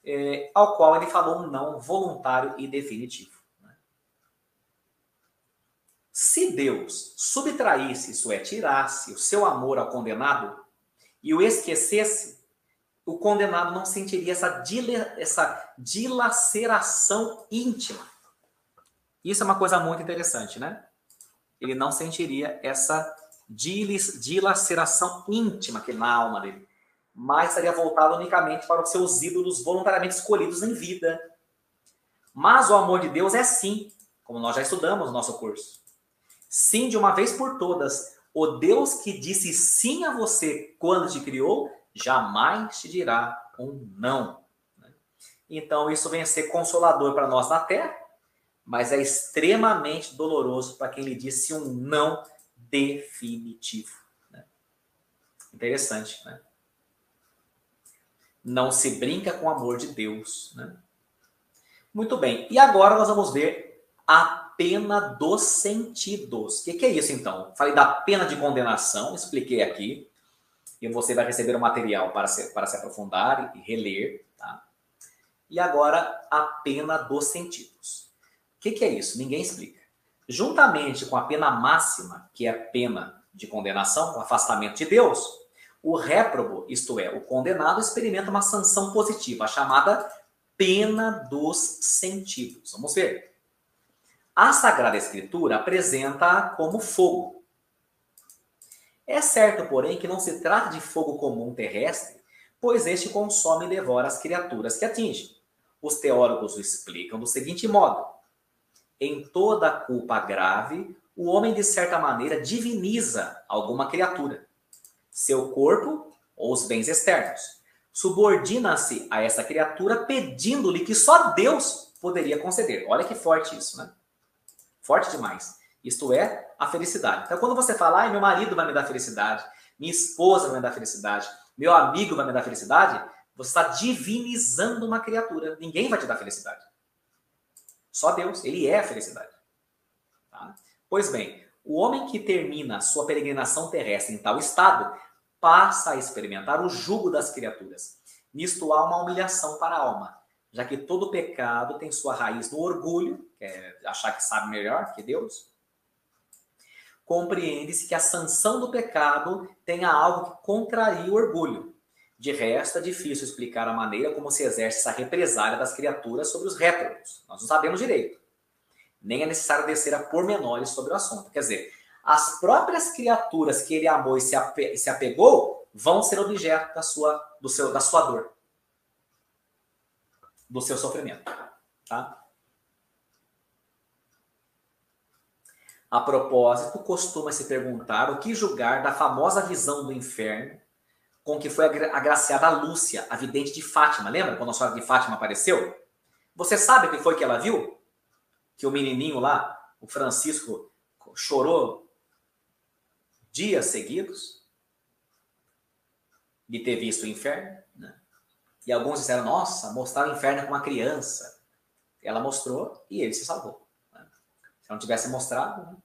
é, ao qual ele falou um não voluntário e definitivo. Né. Se Deus subtraísse, isso é, tirasse o seu amor ao condenado e o esquecesse, o condenado não sentiria essa, dile, essa dilaceração íntima. Isso é uma coisa muito interessante, né? Ele não sentiria essa dilaceração íntima que na alma dele, mas estaria voltado unicamente para os seus ídolos voluntariamente escolhidos em vida. Mas o amor de Deus é sim, como nós já estudamos no nosso curso. Sim, de uma vez por todas, o Deus que disse sim a você quando te criou jamais te dirá um não. Né? Então, isso vem a ser consolador para nós na terra, mas é extremamente doloroso para quem lhe disse um não definitivo. Né? Interessante, né? Não se brinca com o amor de Deus. Né? Muito bem. E agora nós vamos ver a pena dos sentidos. O que, que, é isso, então? Falei da pena de condenação, expliquei aqui. E você vai receber o material para se, para se aprofundar e reler. Tá? E agora a pena dos sentidos. O que, que é isso? Ninguém explica. Juntamente com a pena máxima, que é a pena de condenação, o afastamento de Deus, o réprobo, isto é, o condenado, experimenta uma sanção positiva, a chamada pena dos sentidos. Vamos ver. A Sagrada Escritura apresenta como fogo. É certo, porém, que não se trata de fogo comum terrestre, pois este consome e devora as criaturas que atinge. Os teólogos o explicam do seguinte modo: em toda culpa grave, o homem, de certa maneira, diviniza alguma criatura, seu corpo ou os bens externos. Subordina-se a essa criatura pedindo-lhe que só Deus poderia conceder. Olha que forte isso, né? Forte demais. Isto é a felicidade. Então, quando você fala, meu marido vai me dar felicidade, minha esposa vai me dar felicidade, meu amigo vai me dar felicidade, você está divinizando uma criatura. Ninguém vai te dar felicidade. Só Deus, ele é a felicidade. Tá? Pois bem, o homem que termina sua peregrinação terrestre em tal estado passa a experimentar o jugo das criaturas. Nisto há uma humilhação para a alma, já que todo pecado tem sua raiz no orgulho, que é achar que sabe melhor que Deus. Compreende-se que a sanção do pecado tenha algo que contraria o orgulho, de resto, é difícil explicar a maneira como se exerce essa represália das criaturas sobre os réprobos. Nós não sabemos direito. Nem é necessário descer a pormenores sobre o assunto. Quer dizer, as próprias criaturas que ele amou e se, ape se apegou vão ser objeto da sua, do seu, da sua dor, do seu sofrimento. Tá? A propósito, costuma se perguntar o que julgar da famosa visão do inferno com que foi agraciada a Lúcia, a vidente de Fátima. Lembra quando a senhora de Fátima apareceu? Você sabe o que foi que ela viu? Que o menininho lá, o Francisco, chorou dias seguidos de ter visto o inferno. Né? E alguns disseram, nossa, mostrar o inferno com uma criança. Ela mostrou e ele se salvou. Se não tivesse mostrado. Né?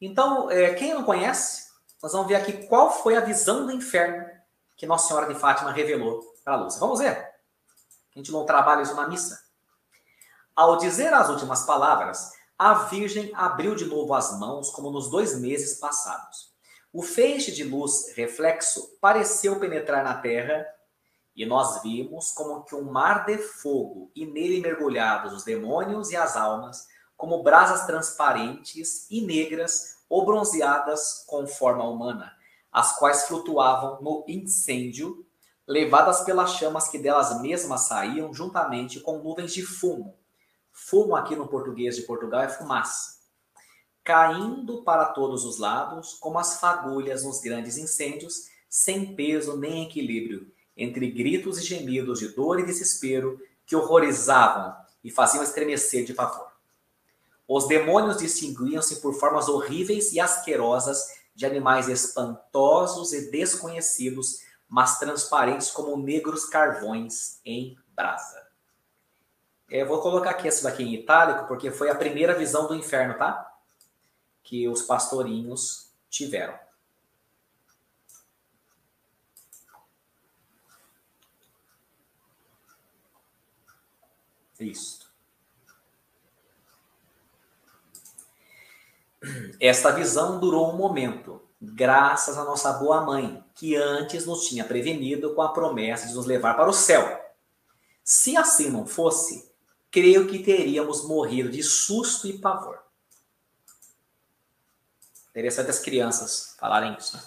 Então, é, quem não conhece, nós vamos ver aqui qual foi a visão do inferno que Nossa Senhora de Fátima revelou para a Lúcia. Vamos ver? A gente não trabalha isso na missa. Ao dizer as últimas palavras, a Virgem abriu de novo as mãos, como nos dois meses passados. O feixe de luz reflexo pareceu penetrar na terra, e nós vimos como que um mar de fogo, e nele mergulhados os demônios e as almas, como brasas transparentes e negras ou bronzeadas com forma humana as quais flutuavam no incêndio, levadas pelas chamas que delas mesmas saíam, juntamente com nuvens de fumo. Fumo aqui no português de Portugal é fumaça. Caindo para todos os lados, como as fagulhas nos grandes incêndios, sem peso nem equilíbrio, entre gritos e gemidos de dor e desespero que horrorizavam e faziam estremecer de pavor. Os demônios distinguiam-se por formas horríveis e asquerosas de animais espantosos e desconhecidos, mas transparentes como negros carvões em brasa. Eu vou colocar aqui essa daqui em itálico, porque foi a primeira visão do inferno, tá? Que os pastorinhos tiveram. Isso. Esta visão durou um momento, graças à nossa boa mãe, que antes nos tinha prevenido com a promessa de nos levar para o céu. Se assim não fosse, creio que teríamos morrido de susto e pavor. Interessante as crianças falarem isso. Né?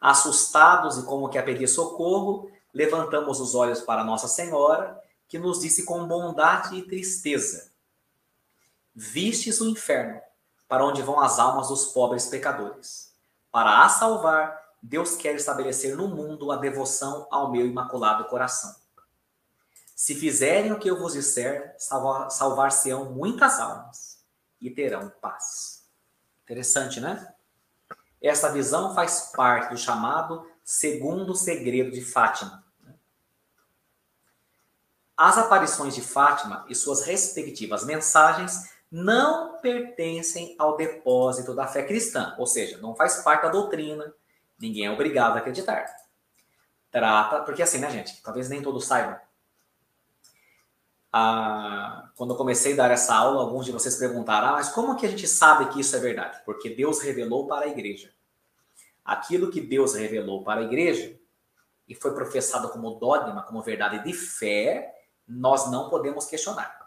Assustados e como que a pedir socorro, levantamos os olhos para Nossa Senhora, que nos disse com bondade e tristeza: Vistes o inferno para onde vão as almas dos pobres pecadores. Para a salvar, Deus quer estabelecer no mundo a devoção ao meu imaculado coração. Se fizerem o que eu vos disser, salvar-se-ão muitas almas e terão paz. Interessante, né? Essa visão faz parte do chamado segundo segredo de Fátima. As aparições de Fátima e suas respectivas mensagens não pertencem ao depósito da fé cristã, ou seja, não faz parte da doutrina, ninguém é obrigado a acreditar. Trata, porque assim, né, gente? Talvez nem todos saibam. Ah, quando eu comecei a dar essa aula, alguns de vocês perguntaram: ah, mas como que a gente sabe que isso é verdade? Porque Deus revelou para a igreja. Aquilo que Deus revelou para a igreja e foi professado como dogma, como verdade de fé, nós não podemos questionar.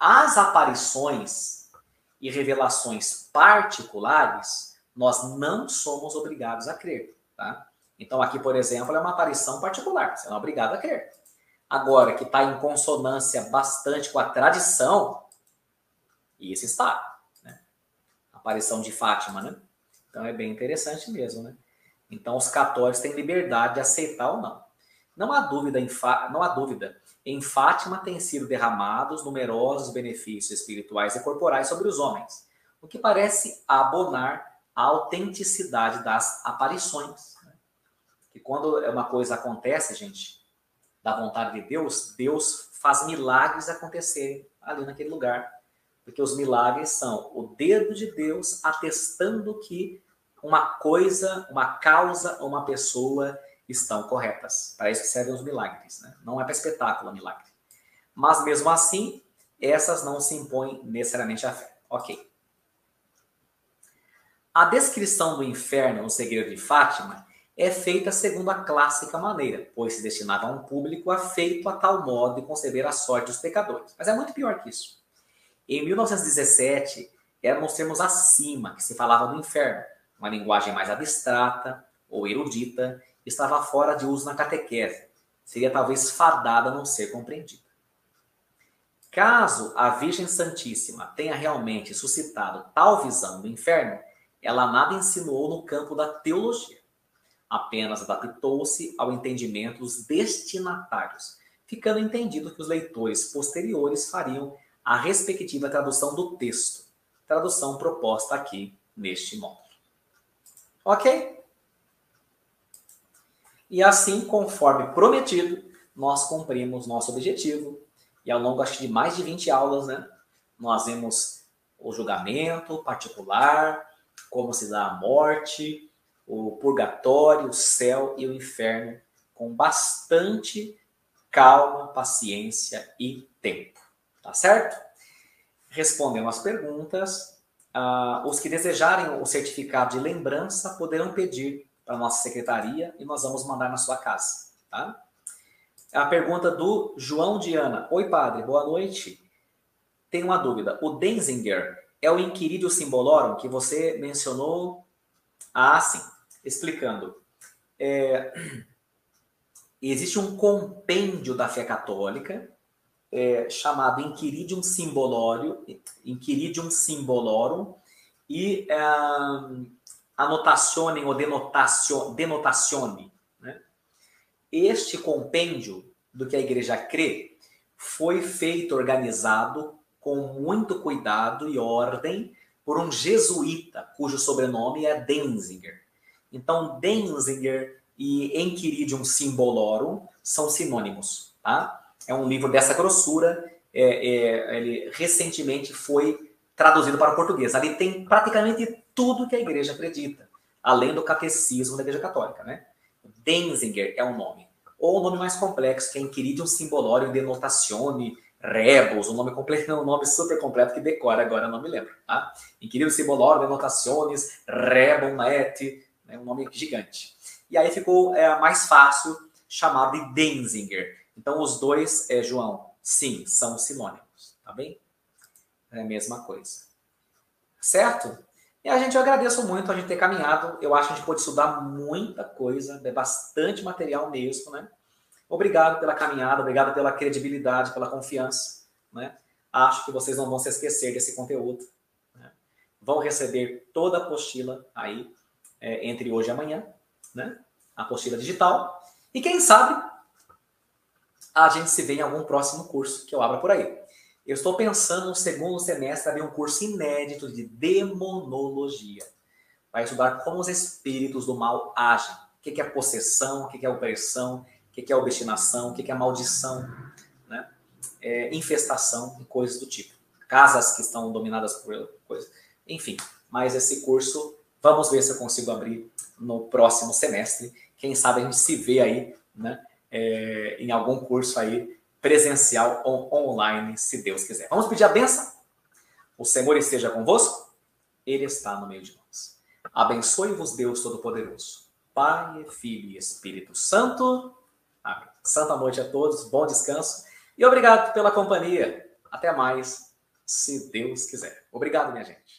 As aparições e revelações particulares, nós não somos obrigados a crer. Tá? Então, aqui, por exemplo, é uma aparição particular, você não é obrigado a crer. Agora, que está em consonância bastante com a tradição, isso está. Né? Aparição de Fátima, né? Então é bem interessante mesmo, né? Então os católicos têm liberdade de aceitar ou não. Não há dúvida em, não há dúvida. Em Fátima têm sido derramados numerosos benefícios espirituais e corporais sobre os homens, o que parece abonar a autenticidade das aparições. Né? Que quando uma coisa acontece, gente, da vontade de Deus, Deus faz milagres acontecerem ali naquele lugar. Porque os milagres são o dedo de Deus atestando que uma coisa, uma causa, uma pessoa estão corretas. Para isso servem os milagres. Né? Não é para espetáculo o milagre. Mas mesmo assim, essas não se impõem necessariamente à fé. Ok. A descrição do inferno no segredo de Fátima é feita segundo a clássica maneira, pois se destinava a um público afeito a tal modo de conceber a sorte dos pecadores. Mas é muito pior que isso. Em 1917, eram os termos acima que se falava do inferno, uma linguagem mais abstrata ou erudita, estava fora de uso na catequese, seria talvez fadada a não ser compreendida. Caso a Virgem Santíssima tenha realmente suscitado tal visão do inferno, ela nada insinuou no campo da teologia apenas adaptou-se ao entendimento dos destinatários, ficando entendido que os leitores posteriores fariam a respectiva tradução do texto, tradução proposta aqui neste módulo. Ok? E assim, conforme prometido, nós cumprimos nosso objetivo. E ao longo acho, de mais de 20 aulas, né, nós vemos o julgamento particular, como se dá a morte, o purgatório, o céu e o inferno com bastante calma, paciência e tempo. Tá certo? Respondendo às perguntas, uh, os que desejarem o certificado de lembrança poderão pedir para a nossa secretaria e nós vamos mandar na sua casa. Tá? A pergunta do João Diana. Oi, padre, boa noite. Tenho uma dúvida. O Denzinger é o Inquiridio Simbolorum que você mencionou? Ah, sim explicando. É, existe um compêndio da fé católica é, chamado Inquiridium Symbolorum, Inquiridium Symbolorum e é, Annotationem ou denotacione. Né? Este compêndio do que a igreja crê foi feito, organizado com muito cuidado e ordem por um jesuíta, cujo sobrenome é Denzinger. Então, Denzinger e Enchiridium Symbolorum são sinônimos, tá? É um livro dessa grossura, é, é, ele recentemente foi traduzido para o português. Ali tem praticamente tudo que a igreja acredita, além do catecismo da igreja católica, né? Denzinger é um nome. Ou o nome mais complexo, que é Enchiridium Symbolorum Denotatione Rebus, um nome completo, um nome super completo que decora agora, não me lembro, tá? Enchiridium Symbolorum Denotationes Rebum et né, um nome gigante. E aí ficou é, mais fácil chamar de Denzinger. Então, os dois, é, João, sim, são sinônimos, tá bem? É a mesma coisa. Certo? E a gente, eu agradeço muito a gente ter caminhado. Eu acho que a gente pode estudar muita coisa, é bastante material mesmo, né? Obrigado pela caminhada, obrigado pela credibilidade, pela confiança, né? Acho que vocês não vão se esquecer desse conteúdo. Né? Vão receber toda a apostila aí é, entre hoje e amanhã, né? A apostila digital. E quem sabe, a gente se vê em algum próximo curso que eu abra por aí. Eu estou pensando no segundo semestre abrir um curso inédito de demonologia. Vai estudar como os espíritos do mal agem. O que é possessão, o que é opressão, o que é obstinação, o que é maldição, né? É, infestação e coisas do tipo. Casas que estão dominadas por coisas. Enfim, mas esse curso, vamos ver se eu consigo abrir no próximo semestre. Quem sabe a gente se vê aí, né? É, em algum curso aí presencial ou online, se Deus quiser. Vamos pedir a benção? O Senhor esteja convosco, Ele está no meio de nós. Abençoe-vos, Deus Todo-Poderoso, Pai, Filho e Espírito Santo. Amém. Santa noite a todos, bom descanso e obrigado pela companhia. Até mais, se Deus quiser. Obrigado, minha gente.